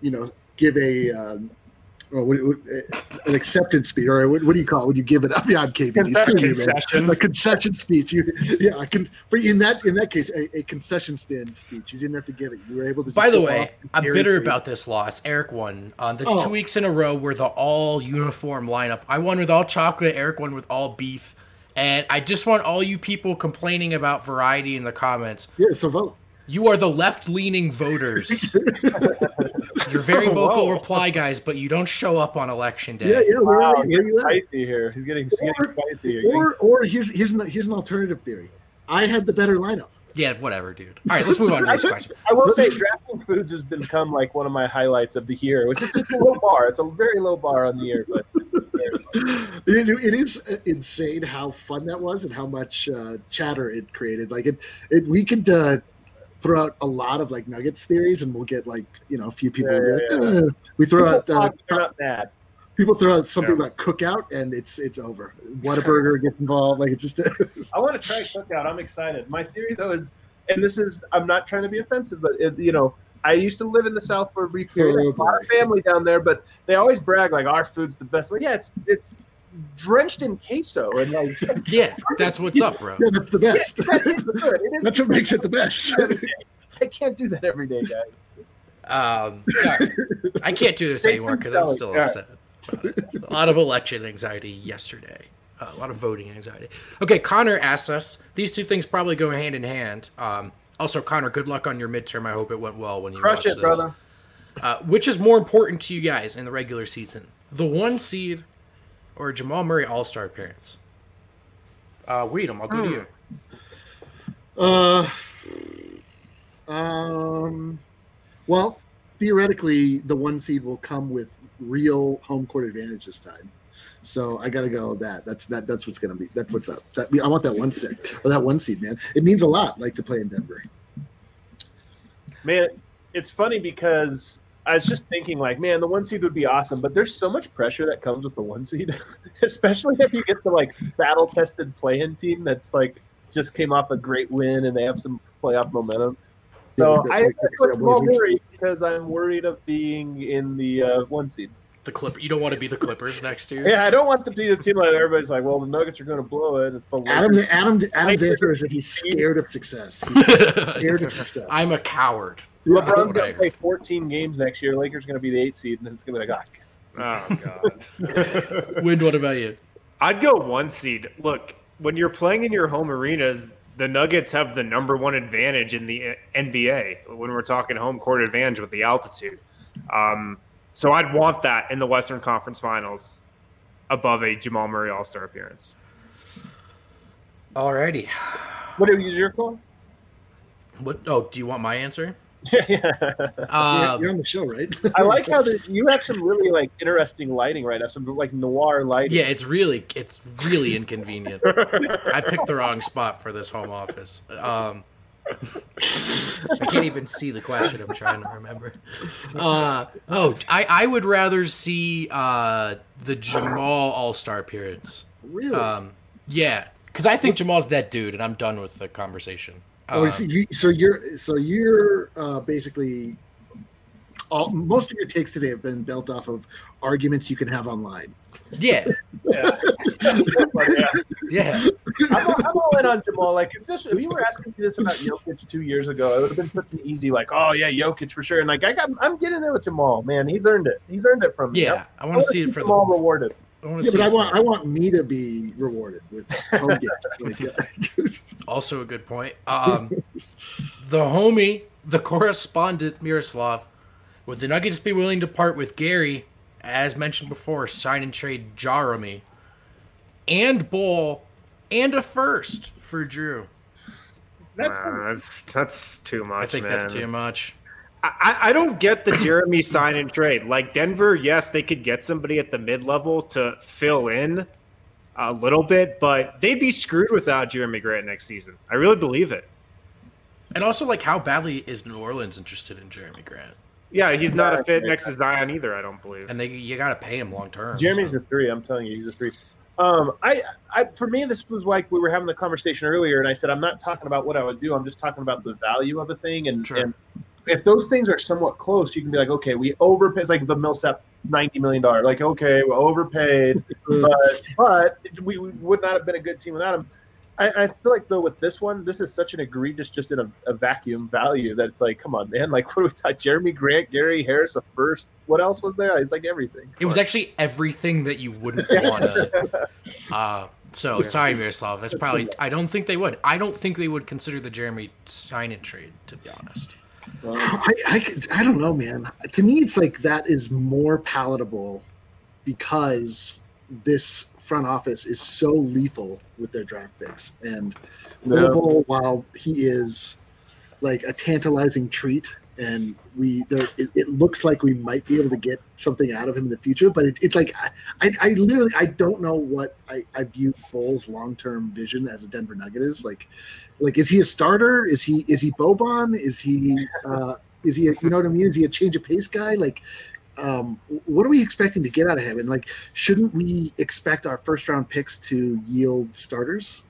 you know, give a um, oh, what, what, an acceptance speech, or what, what, do you call it when you give it up? Yeah, I'm KB. concession. A concession speech. You, yeah, I can. For in that in that case, a, a, concession stand speech. You didn't have to give it. You were able to. By the way, I'm bitter about this loss. Eric won. Uh, that's oh. two weeks in a row where the all uniform lineup. I won with all chocolate. Eric won with all beef. And I just want all you people complaining about variety in the comments. Yeah, so vote. You are the left leaning voters. You're very vocal Whoa. reply guys, but you don't show up on election day. Yeah, yeah, wow, right, he's getting spicy here. He's getting, he's getting spicy here. Or, or here's here's an, here's an alternative theory. I had the better lineup. Yeah, whatever, dude. All right, let's move on to this question. I will say, drafting foods has become like one of my highlights of the year, which is just a low bar. It's a very low bar on the year, but it, it is insane how fun that was and how much uh, chatter it created. Like it, it we could. Uh, throw out a lot of like Nuggets theories, and we'll get like you know a few people. Yeah, yeah, yeah. Eh. We throw people out. Uh. People throw out something about cookout, and it's it's over. Whataburger gets involved. Like it's just. I want to try cookout. I'm excited. My theory though is, and this is I'm not trying to be offensive, but it, you know. I used to live in the South for a brief period. Oh, a lot of family down there, but they always brag like our food's the best. Well, yeah, it's it's drenched in queso and like yeah that's what's up bro. Yeah that's the best. yeah, that is good. It is that's what makes it the best. I can't do that every day guys. Um i can't do this anymore because i'm still upset. A lot of election anxiety yesterday. Uh, a lot of voting anxiety. Okay connor asks us these two things probably go hand in hand. Um also connor good luck on your midterm. I hope it went well when you crush it this. brother uh, which is more important to you guys in the regular season the one seed or Jamal Murray All Star appearance? Uh, Weedham, I'll go to you. Uh, um, well, theoretically, the one seed will come with real home court advantage this time. So I got to go with that. That's that. That's what's going to be. That's what's up. That, I want that one seed or that one seed, man. It means a lot, like to play in Denver. Man, it's funny because I was just thinking, like, man, the one seed would be awesome, but there's so much pressure that comes with the one seed, especially if you get the like battle tested play-in team that's like just came off a great win and they have some playoff momentum. So Yeah, I like- that's like what Jamal Wizards. Murray because I'm worried of being in the uh, one seed. The Clipper. You don't want to be the Clippers next year. Yeah, I don't want to be the team that everybody's like, well, the Nuggets are going to blow it. It's the Adam, Lakers. Adam, Adam's answer is that he's scared of success. He's scared of success. I'm a coward. That's LeBron's going to heard. play 14 games next year. Lakers going to be the eight seed, and then it's going to be like, ah, Oh god. Wind. What about you? I'd go one seed. Look, when you're playing in your home arenas, the Nuggets have the number one advantage in the NBA when we're talking home court advantage with the altitude. Um, so I'd want that in the Western Conference Finals above a Jamal Murray All Star appearance. Alrighty. what is your call? What? Oh, do you want my answer? yeah. You're- Um, you're on the show, right? I like how the, you have some really like interesting lighting right now, some like noir lighting. yeah, it's really, it's really inconvenient. I picked the wrong spot for this home office. Um, I can't even see the question. I'm trying to remember. Uh, oh, I, I would rather see uh, the Jamal All Star appearance. really? Um, yeah, because I think Jamal's that dude, and I'm done with the conversation. Oh, Uh, so, you, so you're so you're uh, basically all most of your takes today have been built off of arguments you can have online. yeah, Yeah. Yeah. yeah. I'm, all- I'm all in on Jamal. Like if this, if you were asking me this about Jokic two years ago, it would have been such an easy like, oh yeah, Jokic for sure. And like I got, I'm getting there with Jamal. Man, he's earned it. He's earned it from me. Yeah, I want to see it for Jamal the. rewarded. I want to Yeah, see. but I want I want me to be rewarded with home games. Like, uh, Also a good point. Um, the homie, the correspondent Miroslav, would the Nuggets be willing to part with Gary, as mentioned before, sign and trade Jerami, and Bol, and a first for Jrue? That's Nah, that's that's too much. I think man. that's too much. I, I don't get the Jerami sign and trade. Like Denver, yes, they could get somebody at the mid level to fill in a little bit, but they'd be screwed without Jerami Grant next season. I really believe it. And also, like, how badly is New Orleans interested in Jerami Grant? Yeah, he's not a fit next to Zion either. I don't believe. And they you got to pay him long term. Jerami's so. a three. I'm telling you, he's a three. Um, I, I, for me, this was like we were having the conversation earlier, and I said I'm not talking about what I would do. I'm just talking about the value of a thing, and, Sure. and if those things are somewhat close, you can be like, okay, we overpaid. It's like the Millsap ninety million dollar. Like, okay, we overpaid, but but we, we would not have been a good team without him. I, I feel like though with this one, this is such an egregious, just in a, a vacuum value that it's like, come on, man. Like, what do we talk? Jerami Grant, Gary Harris, a first. What else was there? It's like everything. It was actually everything that you wouldn't want to. Uh, so sorry, Miroslav. That's probably. I don't think they would. I don't think they would consider the Jerami sign and trade. To be honest, I, I, could- I don't know, man. To me, it's like that is more palatable because this front office is so lethal with their draft picks. And Yeah. While he is like a tantalizing treat, and we there, it, it looks like we might be able to get something out of him in the future, but it, it's like I, I, literally I don't know what I, I view Bol's long term vision as a Denver Nugget is like. Like, is he a starter? Is he is he Boban? Is he uh, is he a, you know what I mean? Is he a change of pace guy? Like, um, what are we expecting to get out of him? And like, shouldn't we expect our first round picks to yield starters?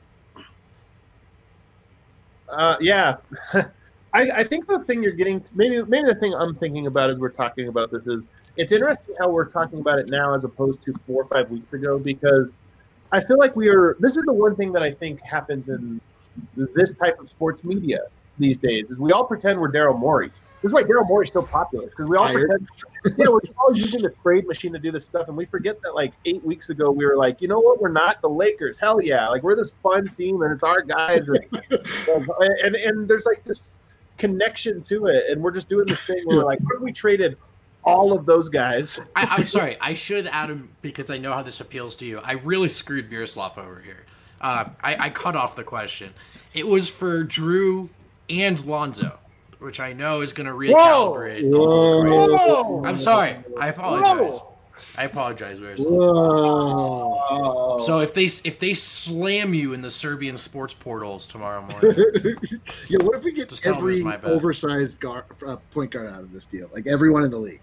Uh, yeah, I, I think the thing you're getting maybe maybe the thing I'm thinking about as we're talking about this is it's interesting how we're talking about it now as opposed to four or five weeks ago because I feel like we are. This is the one thing that I think happens in this type of sports media these days is we all pretend we're Daryl Morey. This is why Daryl Morey's still popular because we all Fired. pretend. Yeah, we're all using the trade machine to do this stuff, and we forget that like eight weeks ago we were like, you know what, we're not the Lakers. Hell yeah, like we're this fun team, and it's our guys, and and, and there's like this connection to it, and we're just doing this thing where we're like, what if we traded all of those guys? I, I'm sorry. I should add him because I know how this appeals to you. I really screwed Miroslav over here. Uh, I, I cut off the question. It was for Jrue and Lonzo, which I know is going to recalibrate. the whole equation. Whoa! I'm sorry. I apologize. I apologize, Miroslav. Whoa. So if they if they slam you in the Serbian sports portals tomorrow morning, yeah, what if we get Just tell him it was every oversized guard, uh, point guard out of this deal? Like everyone in the league.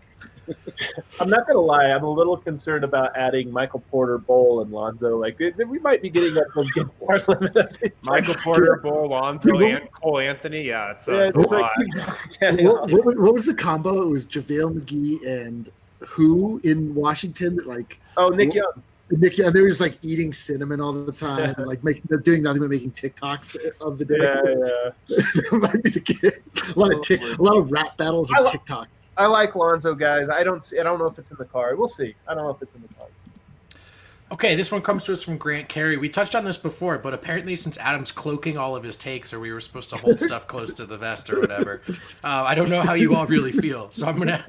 I'm not gonna lie. I'm a little concerned about adding Michael Porter, Bol, and Lonzo. Like they, they- we might be getting up some good star limit. Michael. Porter, Bol, Lonzo, and Cole Anthony. Yeah, it's, uh, Yeah, it's it's a like lot. what, what, what was the combo? It was JaVale McGee and who in Washington that like Oh, Nick Young. Nick, and they were just like eating cinnamon all the time, and like making doing nothing but making TikToks of the day. Yeah, yeah. Might be the kid. A lot of tick, oh, a lot of rap battles I and li- TikTok. I like Lonzo guys. I don't see. I don't know if it's in the card. We'll see. I don't know if it's in the card. Okay, this one comes to us from Grant Carey. We touched on this before, but apparently, since Adam's cloaking all of his takes, or we were supposed to hold stuff close to the vest or whatever, uh, I don't know how you all really feel. So I'm gonna.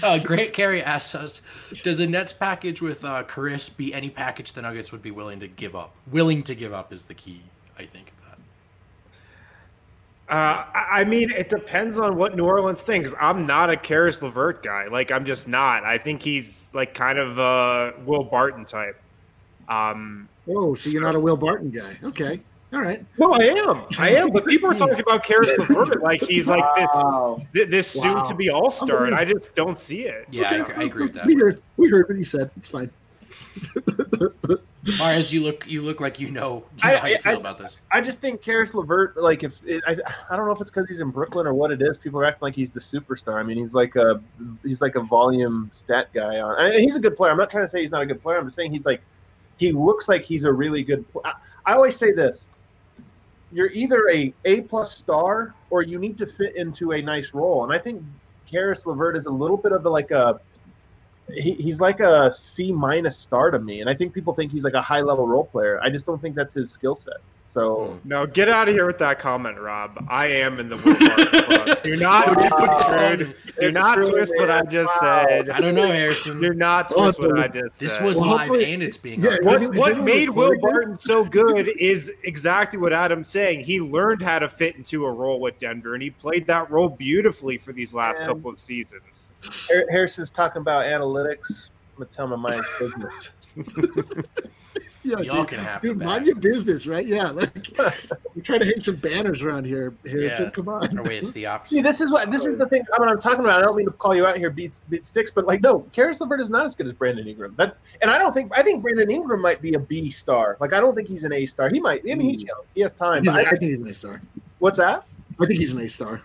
Uh, Grant Carey asks us, "Does a Nets package with uh, Chris be any package the Nuggets would be willing to give up? Willing to give up is the key, I think." Uh, I I mean, it depends on what New Orleans thinks. I'm not a Caris LeVert guy. Like, I'm just not. I think he's like kind of a Will Barton type. Um, Oh, so you're not a Will Barton guy? Okay, all right. no, I am. I am. But people are talking about Caris LeVert like he's like this Wow. thi- this soon to be all star, and I just don't see it. Yeah, I, agree, I agree with that. We heard, we heard what he said. It's fine. Mars, you look you look like you know, you I- how you I- feel I- about this. I just think Caris LeVert, like if it, I, I don't know if it's because he's in Brooklyn or what it is. People are acting like he's the superstar. I mean, he's like a he's like a volume stat guy. On I mean, he's a good player. I'm not trying to say he's not a good player. I'm just saying he's like he looks like he's a really good. I, I always say this: you're either a A plus star or you need to fit into a nice role. And I think Caris LeVert is a little bit of a, like a he, he's like a C minus star to me, and I think people think he's like a high level role player. I just don't think that's his skill set. So hmm. No, get out of here with that comment, Rob. I am in the Will Do not Don't you put twist. on- Do not twist what I just Wow. said. I don't know, Harrison. Do not Well, twist what it's- I just said. This was Well, live and it's being Yeah, recorded. what, Is it- what is it made Will recorded? Barton so good is exactly what Adam's saying. He learned how to fit into a role with Denver, and he played that role beautifully for these last And- couple of seasons. Harrison's talking about analytics. I'm gonna tell my mind business. Yeah, Y'all dude, can have dude the mind bag. your business, right? Yeah, like we're trying to hang some banners around here, Harrison. Yeah. Come on. Or wait, it's the opposite. See, this is what this is the thing. I mean, I'm talking about. I don't mean to call you out here, beat beat sticks, but like, no, Caris LeVert is not as good as Brandon Ingram. That's and I don't think I think Brandon Ingram might be a B star. Like, I don't think he's an A star. He might. I mean, he's hmm. young. He has time. He's, I I, think he's an A star. what's that? I think he's an A star.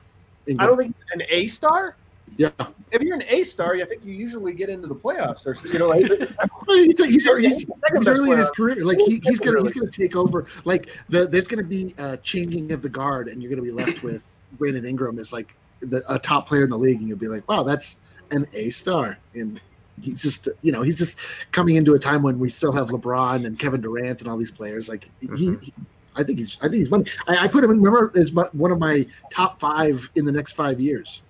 I don't think he's an A star. Yeah, If you're an A star, I think you usually get into the playoffs, or you know, like, he's, he's, he's, he's best early in his career. Like he, he's gonna he's gonna take over. Like the there's gonna be a changing of the guard, and you're gonna be left with Brandon Ingram as like the, a top player in the league, and you'll be like, wow, that's an A star. And he's just you know he's just coming into a time when we still have LeBron and Kevin Durant and all these players. Like he. Mhm. he I think he's. I think he's money. I, I put him in. Remember, as my, one of my top five in the next five years.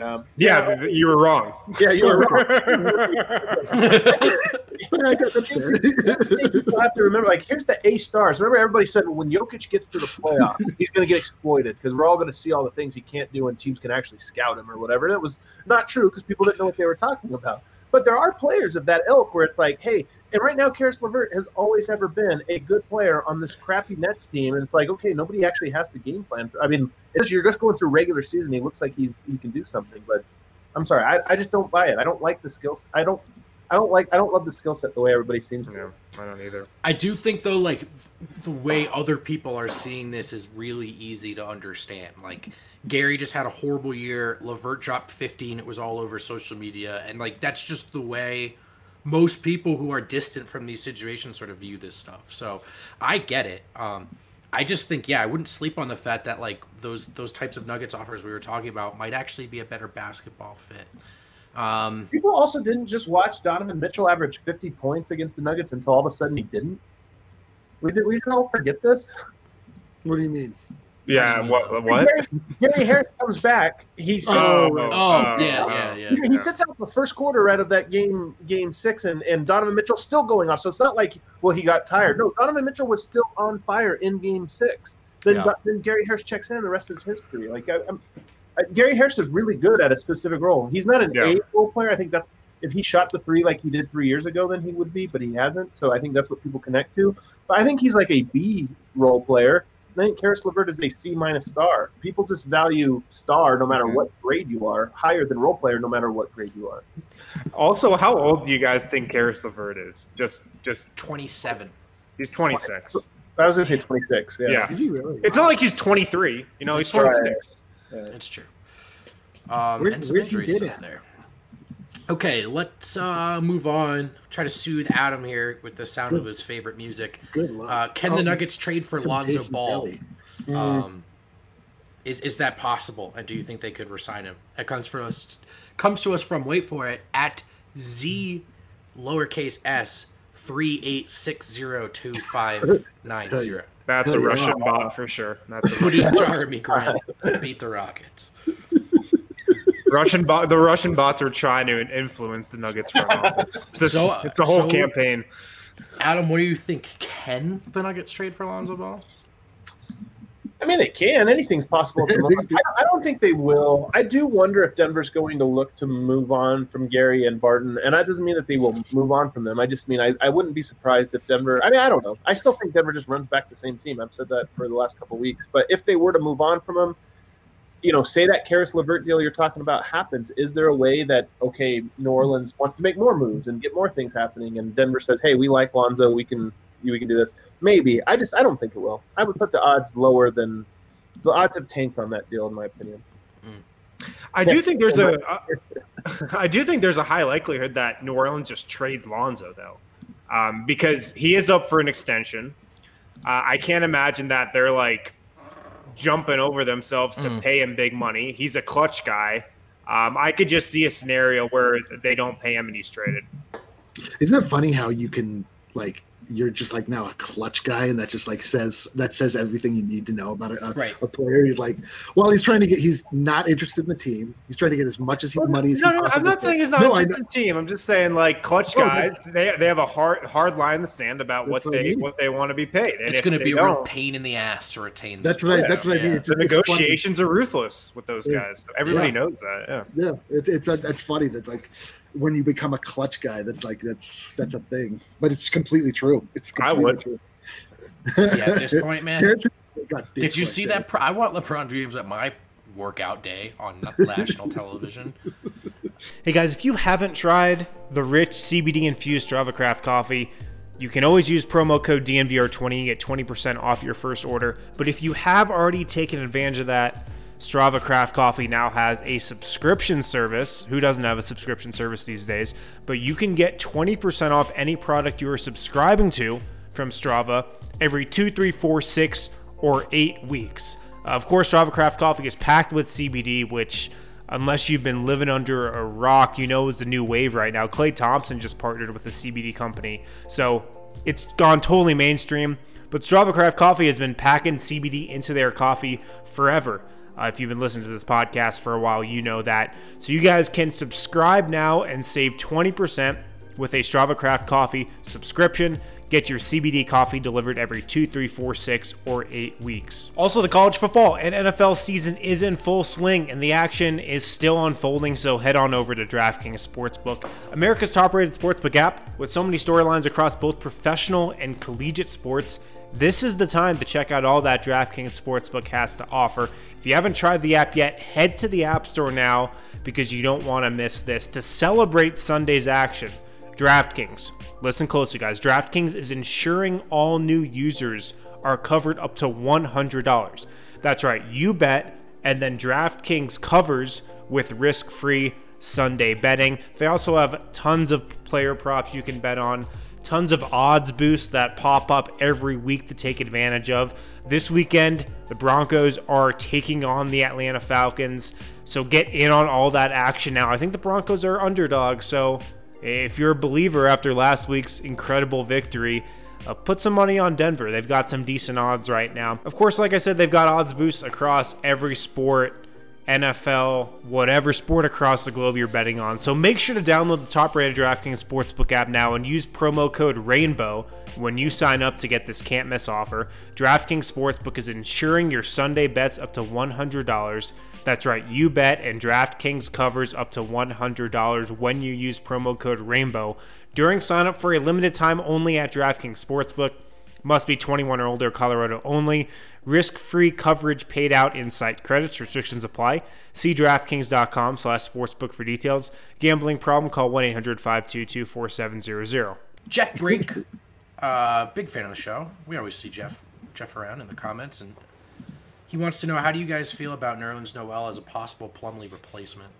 Um, Yeah, th- you were wrong. yeah, you were wrong. I got- that's fair. people have to remember, like, here's the A stars. Remember, everybody said when Jokic gets to the playoffs, he's going to get exploited because we're all going to see all the things he can't do, and teams can actually scout him or whatever. That was not true because people didn't know what they were talking about. But there are players of that ilk where it's like, hey, and right now, Caris LeVert has always ever been a good player on this crappy Nets team, and it's like, okay, nobody actually has to game plan. For, I mean, it's, you're just going through regular season. He looks like he's he can do something, but I'm sorry, I, I just don't buy it. I don't like the skills. I don't. I don't like. I don't love the skill set the way everybody seems to. No, I don't either. I do think though, like the way other people are seeing this is really easy to understand. Like Gary just had a horrible year. LeVert dropped 15. It was all over social media, and like that's just the way most people who are distant from these situations sort of view this stuff. So I get it. Um, I just think, yeah, I wouldn't sleep on the fact that like those those types of Nuggets offers we were talking about might actually be a better basketball fit. Um, People also didn't just watch Donovan Mitchell average 50 points against the Nuggets until all of a sudden he didn't. We did. We all forget this. what do you mean? Yeah, what? What? Gary, Gary Harris comes back. He's oh, oh, oh, yeah, oh, oh. yeah, yeah. he sits out the first quarter out of that game, game six, and, and Donovan Mitchell's still going off. So it's not like well he got tired. No, Donovan Mitchell was still on fire in game six. Then Yeah. then Gary Harris checks in. The rest is history. Like I, I'm, I, Gary Harris is really good at a specific role. He's not an Yeah. A role player. I think that's if he shot the three like he did three years ago, then he would be, but he hasn't. So I think that's what people connect to. But I think he's like a B role player. I think Caris LeVert is a C minus star. People just value star no matter what grade you are, higher than role player no matter what grade you are. Also, how old do you guys think Caris LeVert is? Just, just 27. he's 26. I was gonna say 26. Yeah. Yeah. Is he really? It's not like he's 23. You know, he's That's 26. It's true. Um, Where- and some injury stuff there. Okay, let's uh, move on. Try to soothe Adam here with the sound of his favorite music. Good luck. Uh, can Oh, the Nuggets trade for Lonzo Ball? Kelly. Um, is is that possible? And do you think they could resign him? That comes for us comes to us from wait for it at z lowercase s three eight six zero two five nine zero. That's a Russian bot for sure. That's a Woody Jerami Grant beat the Rockets. Russian bot. The Russian bots are trying to influence the Nuggets front office. It's, just- So, it's a whole so- campaign. Adam, what do you think? Can the Nuggets trade for Lonzo Ball? I mean, they can. Anything's possible. At the. I, I don't think they will. I do wonder if Denver's going to look to move on from Gary and Barton, and that doesn't mean that they will move on from them. I just mean I, I wouldn't be surprised if Denver. I mean, I don't know. I still think Denver just runs back the same team. I've said that for the last couple of weeks. But if they were to move on from them, you know, say that Caris LeVert deal you're talking about happens, is there a way that okay, New Orleans wants to make more moves and get more things happening, and Denver says, hey, we like Lonzo, we can we can do this. Maybe. I just I don't think it will. I would put the odds lower than the odds have tanked on that deal, in my opinion. I do think there's a. uh, do think there's a high likelihood that New Orleans just trades Lonzo though, um, because he is up for an extension. Uh, I can't imagine that they're like jumping over themselves to Mm. pay him big money. He's a clutch guy. Um, I could just see a scenario where they don't pay him and he's traded. Isn't that funny how you can like you're just like now a clutch guy and that just like says that says everything you need to know about a, a, Right. a player. He's like, well, he's trying to get. He's not interested in the team. He's trying to get as much as he, money as No, no, I'm not saying he's not No, I interested in the team. I'm just saying like clutch Oh, guys. They they have a hard hard line in the sand about what That's what I they mean. what they want to be paid. And It's going to be a real pain in the ass to retain. That's this what I, that's what I mean. Yeah. It's, the it's funny. negotiations are ruthless with those Yeah. guys. Everybody Yeah. knows that. Yeah. Yeah, it's it's it's funny that like when you become a clutch guy, that's like that's that's a thing. But it's completely true. It's I completely would. true. Yeah, at this point, man. Parents got big Did you see that? Pro- I want LeBron James at my workout day on national television. Hey guys, if you haven't tried the rich CBD infused Strava Craft coffee, you can always use promo code DNVR20 and get 20% off your first order. But if you have already taken advantage of that, Strava Craft Coffee now has a subscription service. Who doesn't have a subscription service these days? But you can get 20% off any product you are subscribing to from Strava every two, three, four, six, or eight weeks. Uh, of course, Strava Craft Coffee is packed with CBD, which, unless you've been living under a rock, you know is the new wave right now. Clay Thompson just partnered with a CBD company, so it's gone totally mainstream. But Strava Craft Coffee has been packing CBD into their coffee forever. Uh, if you've been listening to this podcast for a while, you know that. So you guys can subscribe now and save 20% with a Strava Craft Coffee subscription. Get your CBD coffee delivered every two, three, four, six, or eight weeks. Also, the college football and NFL season is in full swing, and the action is still unfolding. So head on over to DraftKings Sportsbook, America's top-rated sportsbook app, with so many storylines across both professional and collegiate sports. This is the time to check out all that DraftKings Sportsbook has to offer. If you haven't tried the app yet, head to the App Store now because you don't want to miss this. To celebrate Sunday's action, DraftKings, listen closely, guys. DraftKings is ensuring all new users are covered up to $100. That's right, you bet, and then DraftKings covers with risk free Sunday betting. They also have tons of player props you can bet on tons of odds boosts that pop up every week to take advantage of. This weekend, the Broncos are taking on the Atlanta Falcons, so get in on all that action now. I think the Broncos are underdogs, so if you're a believer after last week's incredible victory, uh, put some money on Denver. They've got some decent odds right now. Of course, like I said, they've got odds boosts across every sport. NFL, whatever sport across the globe you're betting on. So make sure to download the top rated DraftKings Sportsbook app now and use promo code RAINBOW when you sign up to get this can't miss offer. DraftKings Sportsbook is insuring your Sunday bets up to $100. That's right, you bet, and DraftKings covers up to $100 when you use promo code RAINBOW during sign up for a limited time only at DraftKings Sportsbook. Must be 21 or older, Colorado only. Risk free coverage paid out in site credits. Restrictions apply. See DraftKings.com slash sportsbook for details. Gambling problem, call 1 800 522 4700. Jeff Brink, uh, big fan of the show. We always see Jeff Jeff around in the comments, and he wants to know how do you guys feel about Nerlens Noel as a possible Plumlee replacement?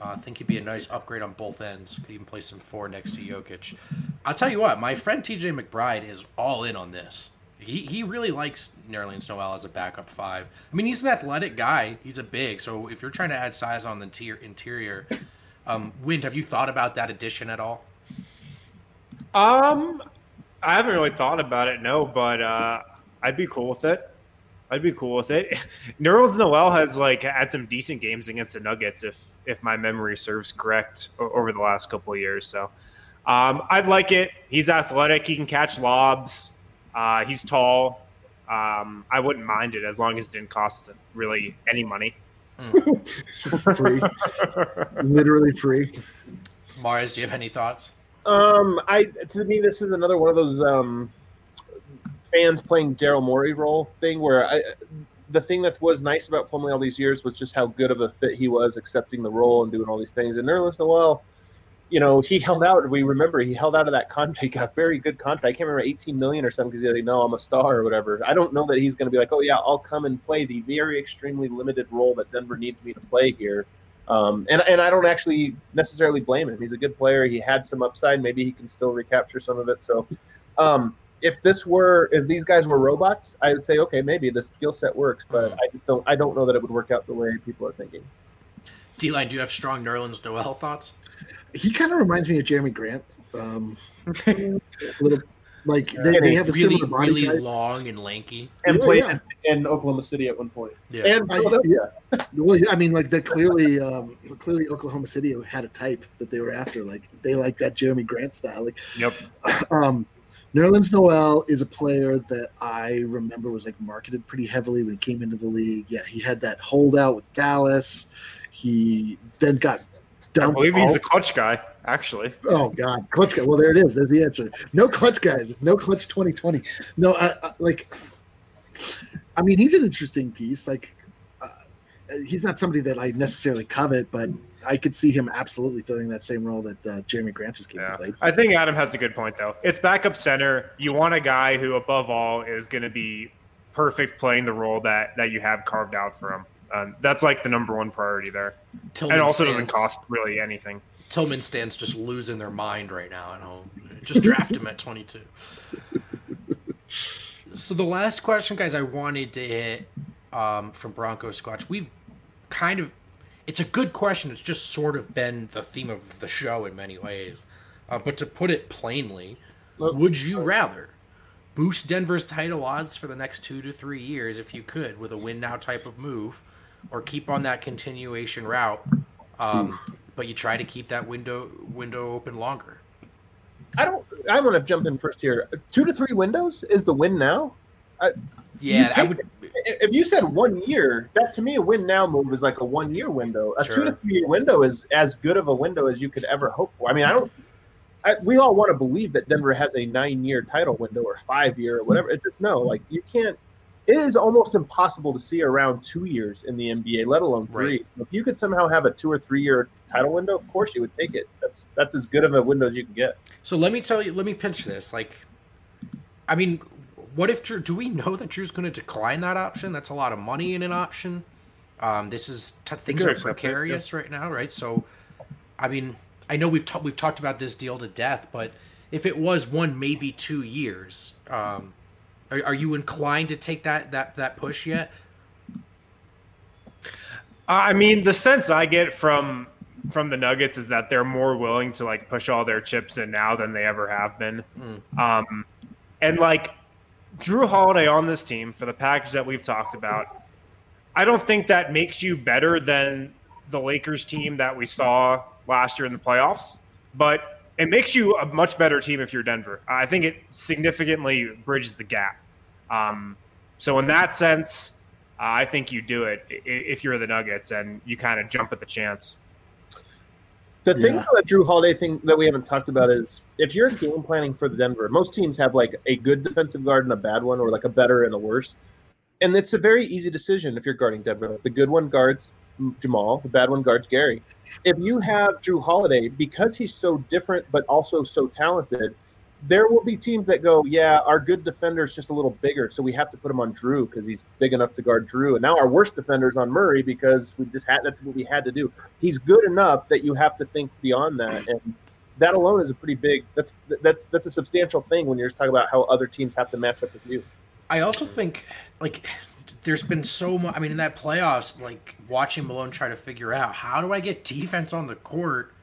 I think he'd be a nice upgrade on both ends. Could even play some four next to Jokic. I'll tell you what, my friend TJ McBride is all in on this. He, he really likes Nerlens Noel as a backup five. I mean, he's an athletic guy. He's a big. So if you're trying to add size on the tier, interior, um, Wind, have you thought about that addition at all? Um, I haven't really thought about it, no, but uh, I'd be cool with it. I'd be cool with it. Nerlens Noel has like had some decent games against the Nuggets, if if my memory serves correct, over the last couple of years. So um, I'd like it. He's athletic. He can catch lobs. Uh, he's tall. Um, I wouldn't mind it as long as it didn't cost really any money. free, literally free. Mars, do you have any thoughts? Um, I to me this is another one of those um fans playing Daryl Morey role thing where I the thing that was nice about Plumlee all these years was just how good of a fit he was accepting the role and doing all these things. And Nerlens Noel, you know, he held out. We remember he held out of that contract. He got a very good contract. I can't remember 18 million or something because he like, no, I'm a star or whatever. I don't know that he's going to be like, oh yeah, I'll come and play the very extremely limited role that Denver needs me to play here. Um, and and I don't actually necessarily blame him. He's a good player. He had some upside. Maybe he can still recapture some of it. So, um, if this were if these guys were robots, I would say okay, maybe the skill set works, but I just don't I don't know that it would work out the way people are thinking. D line, do you have strong Nerlens Noel thoughts? He kind of reminds me of Jerami Grant. Um, a little like they, they have a really, similar body really type. long and lanky. And Yeah, played yeah. in, in Oklahoma City at one point. Yeah. And I- Philadelphia. Well, I mean, like that clearly, um, clearly Oklahoma City had a type that they were after. Like they like that Jerami Grant style. Like, Yep. um, Nerlens Noel is a player that I remember was like marketed pretty heavily when he came into the league. Yeah, he had that holdout with Dallas. He then got I dumped. believe he's a clutch guy, actually. Oh God, clutch guy. Well, there it is. There's the answer. No clutch guys. No clutch 2020. No, I, I, like. I mean, he's an interesting piece. Like, uh, he's not somebody that I necessarily covet, but I could see him absolutely filling that same role that uh, Jerami Grant just came Yeah. to play. I think Adam has a good point, though. It's backup center. You want a guy who, above all, is going to be perfect playing the role that, that you have carved out for him. Um, that's like the number one priority there. Tillman and also doesn't cost really anything. Tillman stands just losing their mind right now at home. Just draft him at 22. So the last question, guys, I wanted to hit um, from Bronco Scotch. We've kind of, it's a good question. It's just sort of been the theme of the show in many ways. Uh, but to put it plainly, would you rather boost Denver's title odds for the next two to three years if you could with a win now type of move, or keep on that continuation route, um, but you try to keep that window window open longer? I don't. I'm going to jump in first here. Two to three windows is the win now. Yeah, I would. If you said one year, that to me a win now move is like a one year window. A two to three year window is as good of a window as you could ever hope for. I mean, I don't. I, we all want to believe that Denver has a nine year title window or five year or whatever. It's just no, like you can't. It is almost impossible to see around two years in the NBA, let alone three. Right. If you could somehow have a two or three year title window, of course you would take it. That's that's as good of a window as you can get. So let me tell you. Let me pinch this. Like, I mean, what if Jrue? Do we know that Jrue's going to decline that option? That's a lot of money in an option. Um, this is t- things are it, precarious right now, right? So, I mean, I know we've talked we've talked about this deal to death, but if it was one, maybe two years, um, are, are you inclined to take that that that push yet? I mean, the sense I get from from the Nuggets is that they're more willing to like push all their chips in now than they ever have been. Um, and like Jrue Holiday on this team for the package that we've talked about, I don't think that makes you better than the Lakers team that we saw last year in the playoffs, but it makes you a much better team if you're Denver. I think it significantly bridges the gap. Um, so in that sense, uh, I think you do it if you're the Nuggets and you kind of jump at the chance. The thing Yeah. about the Jrue Holiday thing that we haven't talked about is if you're game planning for the Denver, most teams have like a good defensive guard and a bad one, or like a better and a worse. And it's a very easy decision if you're guarding Denver. The good one guards Jamal, the bad one guards Gary. If you have Jrue Holiday, because he's so different but also so talented, there will be teams that go, yeah, our good defender is just a little bigger, so we have to put him on Jrue because he's big enough to guard Jrue. And now our worst defender is on Murray because we just had that's what we had to do. He's good enough that you have to think beyond that, and that alone is a pretty big. That's that's that's a substantial thing when you're talking about how other teams have to match up with you. I also think like there's been so much. I mean, in that playoffs, like watching Malone try to figure out how do I get defense on the court,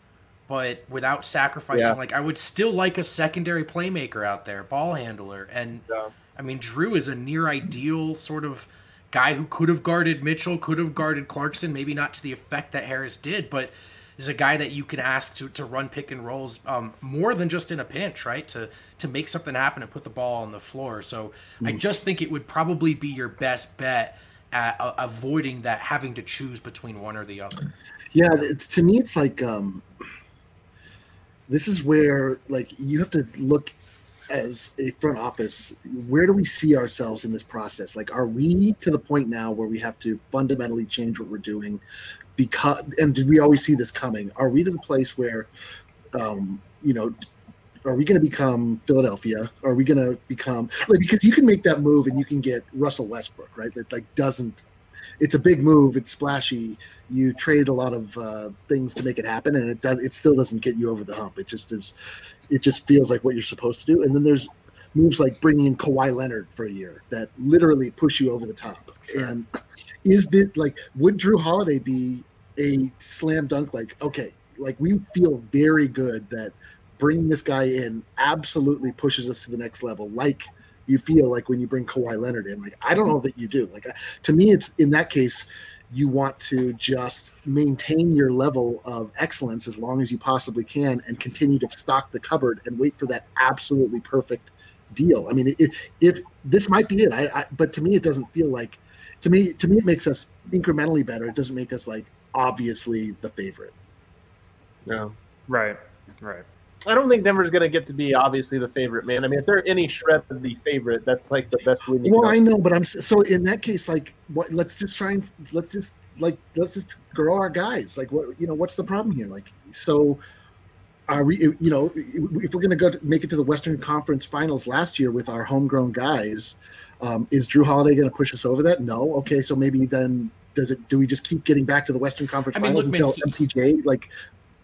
but without sacrificing. Yeah. Like I would still like a secondary playmaker out there, ball handler, and Yeah. I mean Jrue is a near ideal sort of guy who could have guarded Mitchell, could have guarded Clarkson, maybe not to the effect that Harris did, but is a guy that you can ask to, to run pick and rolls um, more than just in a pinch, right? To to make something happen and put the ball on the floor. So I just think it would probably be your best bet at uh, avoiding that having to choose between one or the other. Yeah, to me, it's like um, this is where like you have to look as a front office. Where do we see ourselves in this process? Like, are we to the point now where we have to fundamentally change what we're doing? Because and did we always see this coming? Are we to the place where, um, you know? Are we going to become Philadelphia? Are we going to become like because you can make that move and you can get Russell Westbrook, right? That like doesn't it's a big move. It's splashy. You trade a lot of uh, things to make it happen, and it does. It still doesn't get you over the hump. It just is. It just feels like what you're supposed to do. And then there's moves like bringing in Kawhi Leonard for a year that literally push you over the top. And is that like would Jrue Holiday be a slam dunk? Like okay, like we feel very good that bringing this guy in absolutely pushes us to the next level. Like you feel like when you bring Kawhi Leonard in. Like I don't know that you do. Like uh, to me, it's in that case you want to just maintain your level of excellence as long as you possibly can and continue to stock the cupboard and wait for that absolutely perfect deal. I mean, if, if this might be it, I, I but to me it doesn't feel like to me to me it makes us incrementally better. It doesn't make us like obviously the favorite. Yeah. Right. Right. I don't think Denver's going to get to be obviously the favorite, man. I mean, if they're any shred of the favorite, that's like the best win. you Well, can I know, but I'm so in that case, like, what? Let's just try and let's just like let's just grow our guys. Like, what you know? What's the problem here? Like, so are we? You know, if we're going to go make it to the Western Conference Finals last year with our homegrown guys, um, is Jrue Holiday going to push us over that? No. Okay, so maybe then does it? Do we just keep getting back to the Western Conference I mean, Finals look, until he- MPJ like?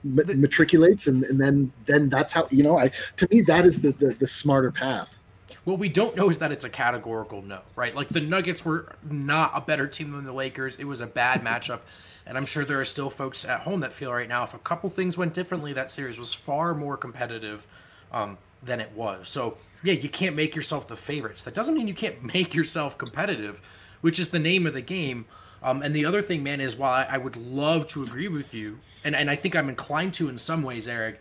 Matriculates and, and then then that's how you know i to me that is the the, the smarter path What we don't know is that it's a categorical no, right? Like the Nuggets were not a better team than the Lakers. It was a bad matchup. And I'm sure there are still folks at home that feel right now if a couple things went differently, that series was far more competitive um, than it was. So, yeah, you can't make yourself the favorites. That doesn't mean you can't make yourself competitive, which is the name of the game. Um, and the other thing, man, is while I, I would love to agree with you, and, and I think I'm inclined to in some ways, Eric,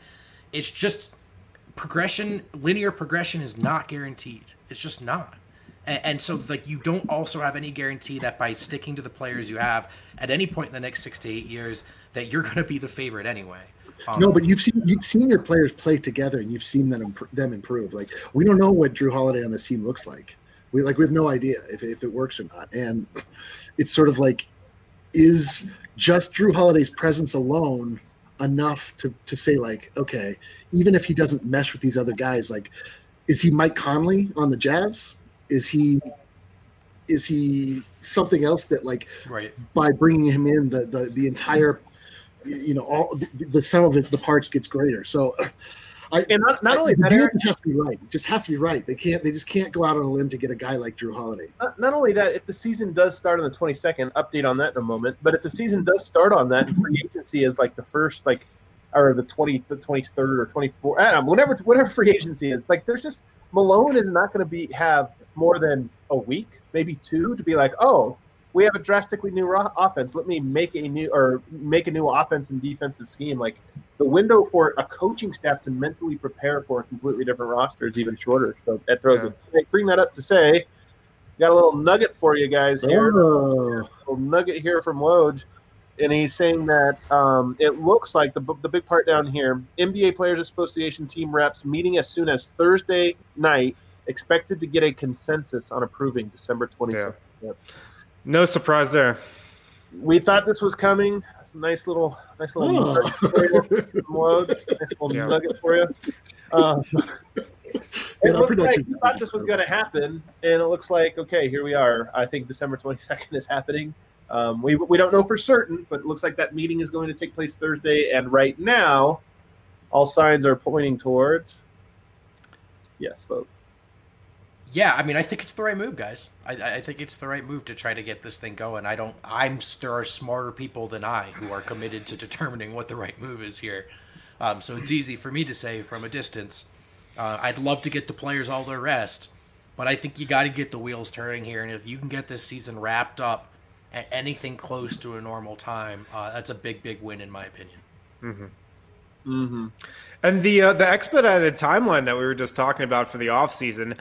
it's just progression linear progression is not guaranteed it's just not and, and so like you don't also have any guarantee that by sticking to the players you have at any point in the next six to eight years that you're going to be the favorite anyway um, No, but you've seen you've seen your players play together, and you've seen them them improve. Like we don't know what Jrue Holiday on this team looks like. We like we have no idea if if it works or not. And it's sort of like, is just Jrue Holiday's presence alone enough to to say like, okay, even if he doesn't mesh with these other guys, like, is he Mike Conley on the Jazz? Is he is he something else that like right by bringing him in, the the, the entire, you know, all the, the sum of it, the parts gets greater. So, I And not, not only the that, deal Eric, just has to be right. It just has to be right. They can't. They just can't go out on a limb to get a guy like Jrue Holiday. not, not only that, if the season does start on the 22nd, update on that in a moment. But if the season does start on that, and free agency is like the first, like, or the 20, the 23rd or 24th, I don't know, whatever, whatever free agency is, like, there's just Malone is not going to be have more than a week, maybe two, to be like, oh, we have a drastically new ro- offense. Let me make a new or make a new offense and defensive scheme. Like the window for a coaching staff to mentally prepare for a completely different roster is even shorter. So that throws it. I bring that up to say, got a little nugget for you guys here. Oh, little nugget here from Woj. and he's saying that um, it looks like the, the big part down here NBA Players Association team reps meeting as soon as Thursday night, expected to get a consensus on approving December 26th. Yeah. Yep. No surprise there. We thought this was coming. Nice little, nice little, oh. nugget, for you. nice little yeah. nugget for you. Um, it looked like we thought this was going to happen, and it looks like okay, here we are. I think December 22nd is happening. Um, we, we don't know for certain, but it looks like that meeting is going to take place Thursday. And right now, all signs are pointing towards yes vote. Yeah, I mean, I think it's the right move, guys. I, I think it's the right move to try to get this thing going. I don't. I'm there are smarter people than I who are committed to determining what the right move is here. Um, so it's easy for me to say from a distance. Uh, I'd love to get the players all their rest, but I think you got to get the wheels turning here. And if you can get this season wrapped up at anything close to a normal time, uh, that's a big, big win in my opinion. Mm-hmm. Mm-hmm. And the uh, the expedited timeline that we were just talking about for the off season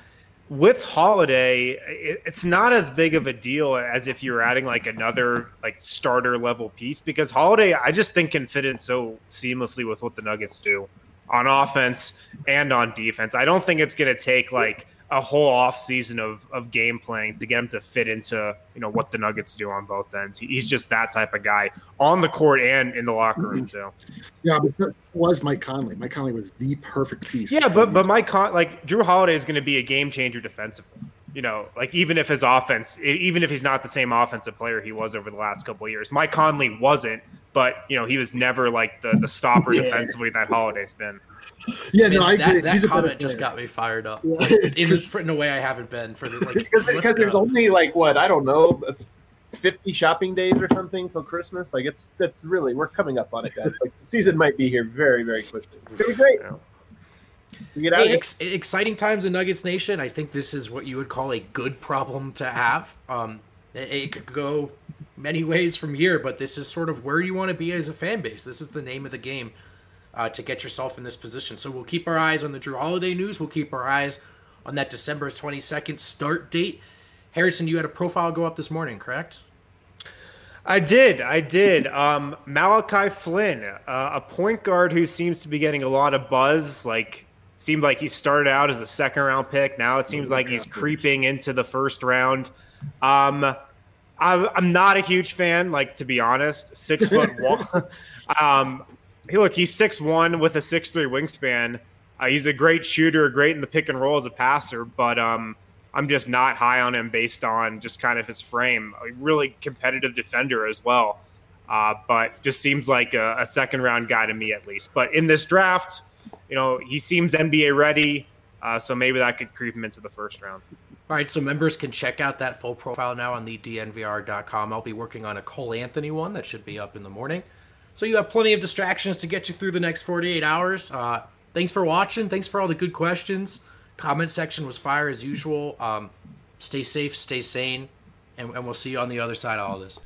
with Holiday, it, it's not as big of a deal as if you're adding like another like starter level piece because Holiday, I just think can fit in so seamlessly with what the Nuggets do on offense and on defense. I don't think it's going to take like a whole off season of, of game planning to get him to fit into you know what the Nuggets do on both ends. He's just that type of guy on the court and in the locker room too. Yeah, but that was Mike Conley. Mike Conley was the perfect piece. Yeah, but but Mike Con like Jrue Holiday is going to be a game changer defensively. You know, like even if his offense, even if he's not the same offensive player he was over the last couple of years, Mike Conley wasn't. But you know, he was never like the the stopper yeah. defensively that Holiday's been. Yeah, no, I agree. That, that comment just got me fired up. Yeah. Like, in, in a way I haven't been for the like. because, because there's only like what I don't know, fifty shopping days or something till Christmas. Like it's that's really we're coming up on it, guys. Like the season might be here very very quickly. It's gonna be great. Yeah. Hey, ex- exciting times in Nuggets Nation. I think this is what you would call a good problem to have. Um, it, it could go many ways from here, but this is sort of where you want to be as a fan base. This is the name of the game uh, to get yourself in this position. So we'll keep our eyes on the Jrue Holiday news. We'll keep our eyes on that December 22nd start date. Harrison, you had a profile go up this morning, correct? I did. I did. Um, Malachi Flynn, uh, a point guard who seems to be getting a lot of buzz. Like, seemed like he started out as a second round pick. Now it seems like he's creeping into the first round. Um, I'm not a huge fan, like to be honest. Six foot one. um, hey, look, he's six one with a six three wingspan. Uh, he's a great shooter, great in the pick and roll as a passer, but um, I'm just not high on him based on just kind of his frame. A really competitive defender as well, uh, but just seems like a, a second round guy to me at least. But in this draft, you know, he seems NBA ready, uh, so maybe that could creep him into the first round. All right, so members can check out that full profile now on the dnvr.com. I'll be working on a Cole Anthony one that should be up in the morning. So you have plenty of distractions to get you through the next 48 hours. Uh, thanks for watching. Thanks for all the good questions. Comment section was fire as usual. Um, stay safe, stay sane, and, and we'll see you on the other side of all this.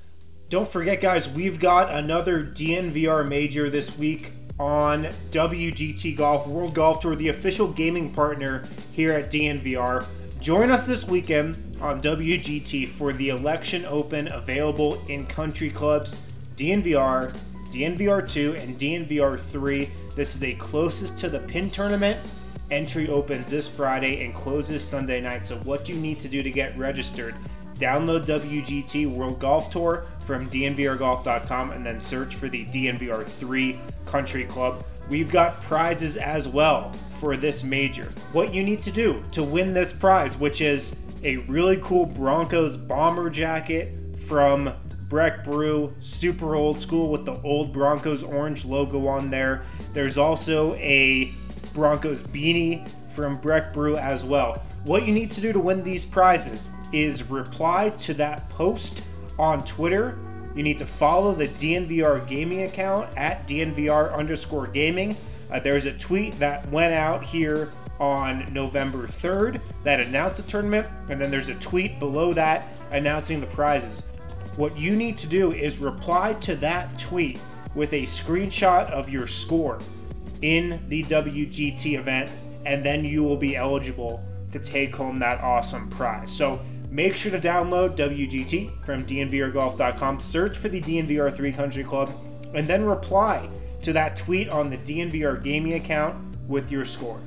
Don't forget, guys, we've got another DNVR major this week on WGT Golf World Golf Tour, the official gaming partner here at DNVR. Join us this weekend on WGT for the Election Open available in country clubs, DNVR, DNVR2, and DNVR3. This is a closest to the pin tournament. Entry opens this Friday and closes Sunday night. So, what you need to do to get registered? Download WGT World Golf Tour from DNVRGolf.com and then search for the DNVR3 Country Club. We've got prizes as well for this major. What you need to do to win this prize, which is a really cool Broncos bomber jacket from Breck Brew, super old school with the old Broncos orange logo on there. There's also a Broncos beanie from Breck Brew as well. What you need to do to win these prizes is reply to that post on Twitter. You need to follow the DNVR gaming account at DNVR underscore gaming uh, there's a tweet that went out here on November 3rd that announced the tournament, and then there's a tweet below that announcing the prizes. What you need to do is reply to that tweet with a screenshot of your score in the WGT event, and then you will be eligible to take home that awesome prize. So Make sure to download WGT from DNVRGolf.com, search for the DNVR3 Country Club, and then reply to that tweet on the DNVR Gaming account with your score.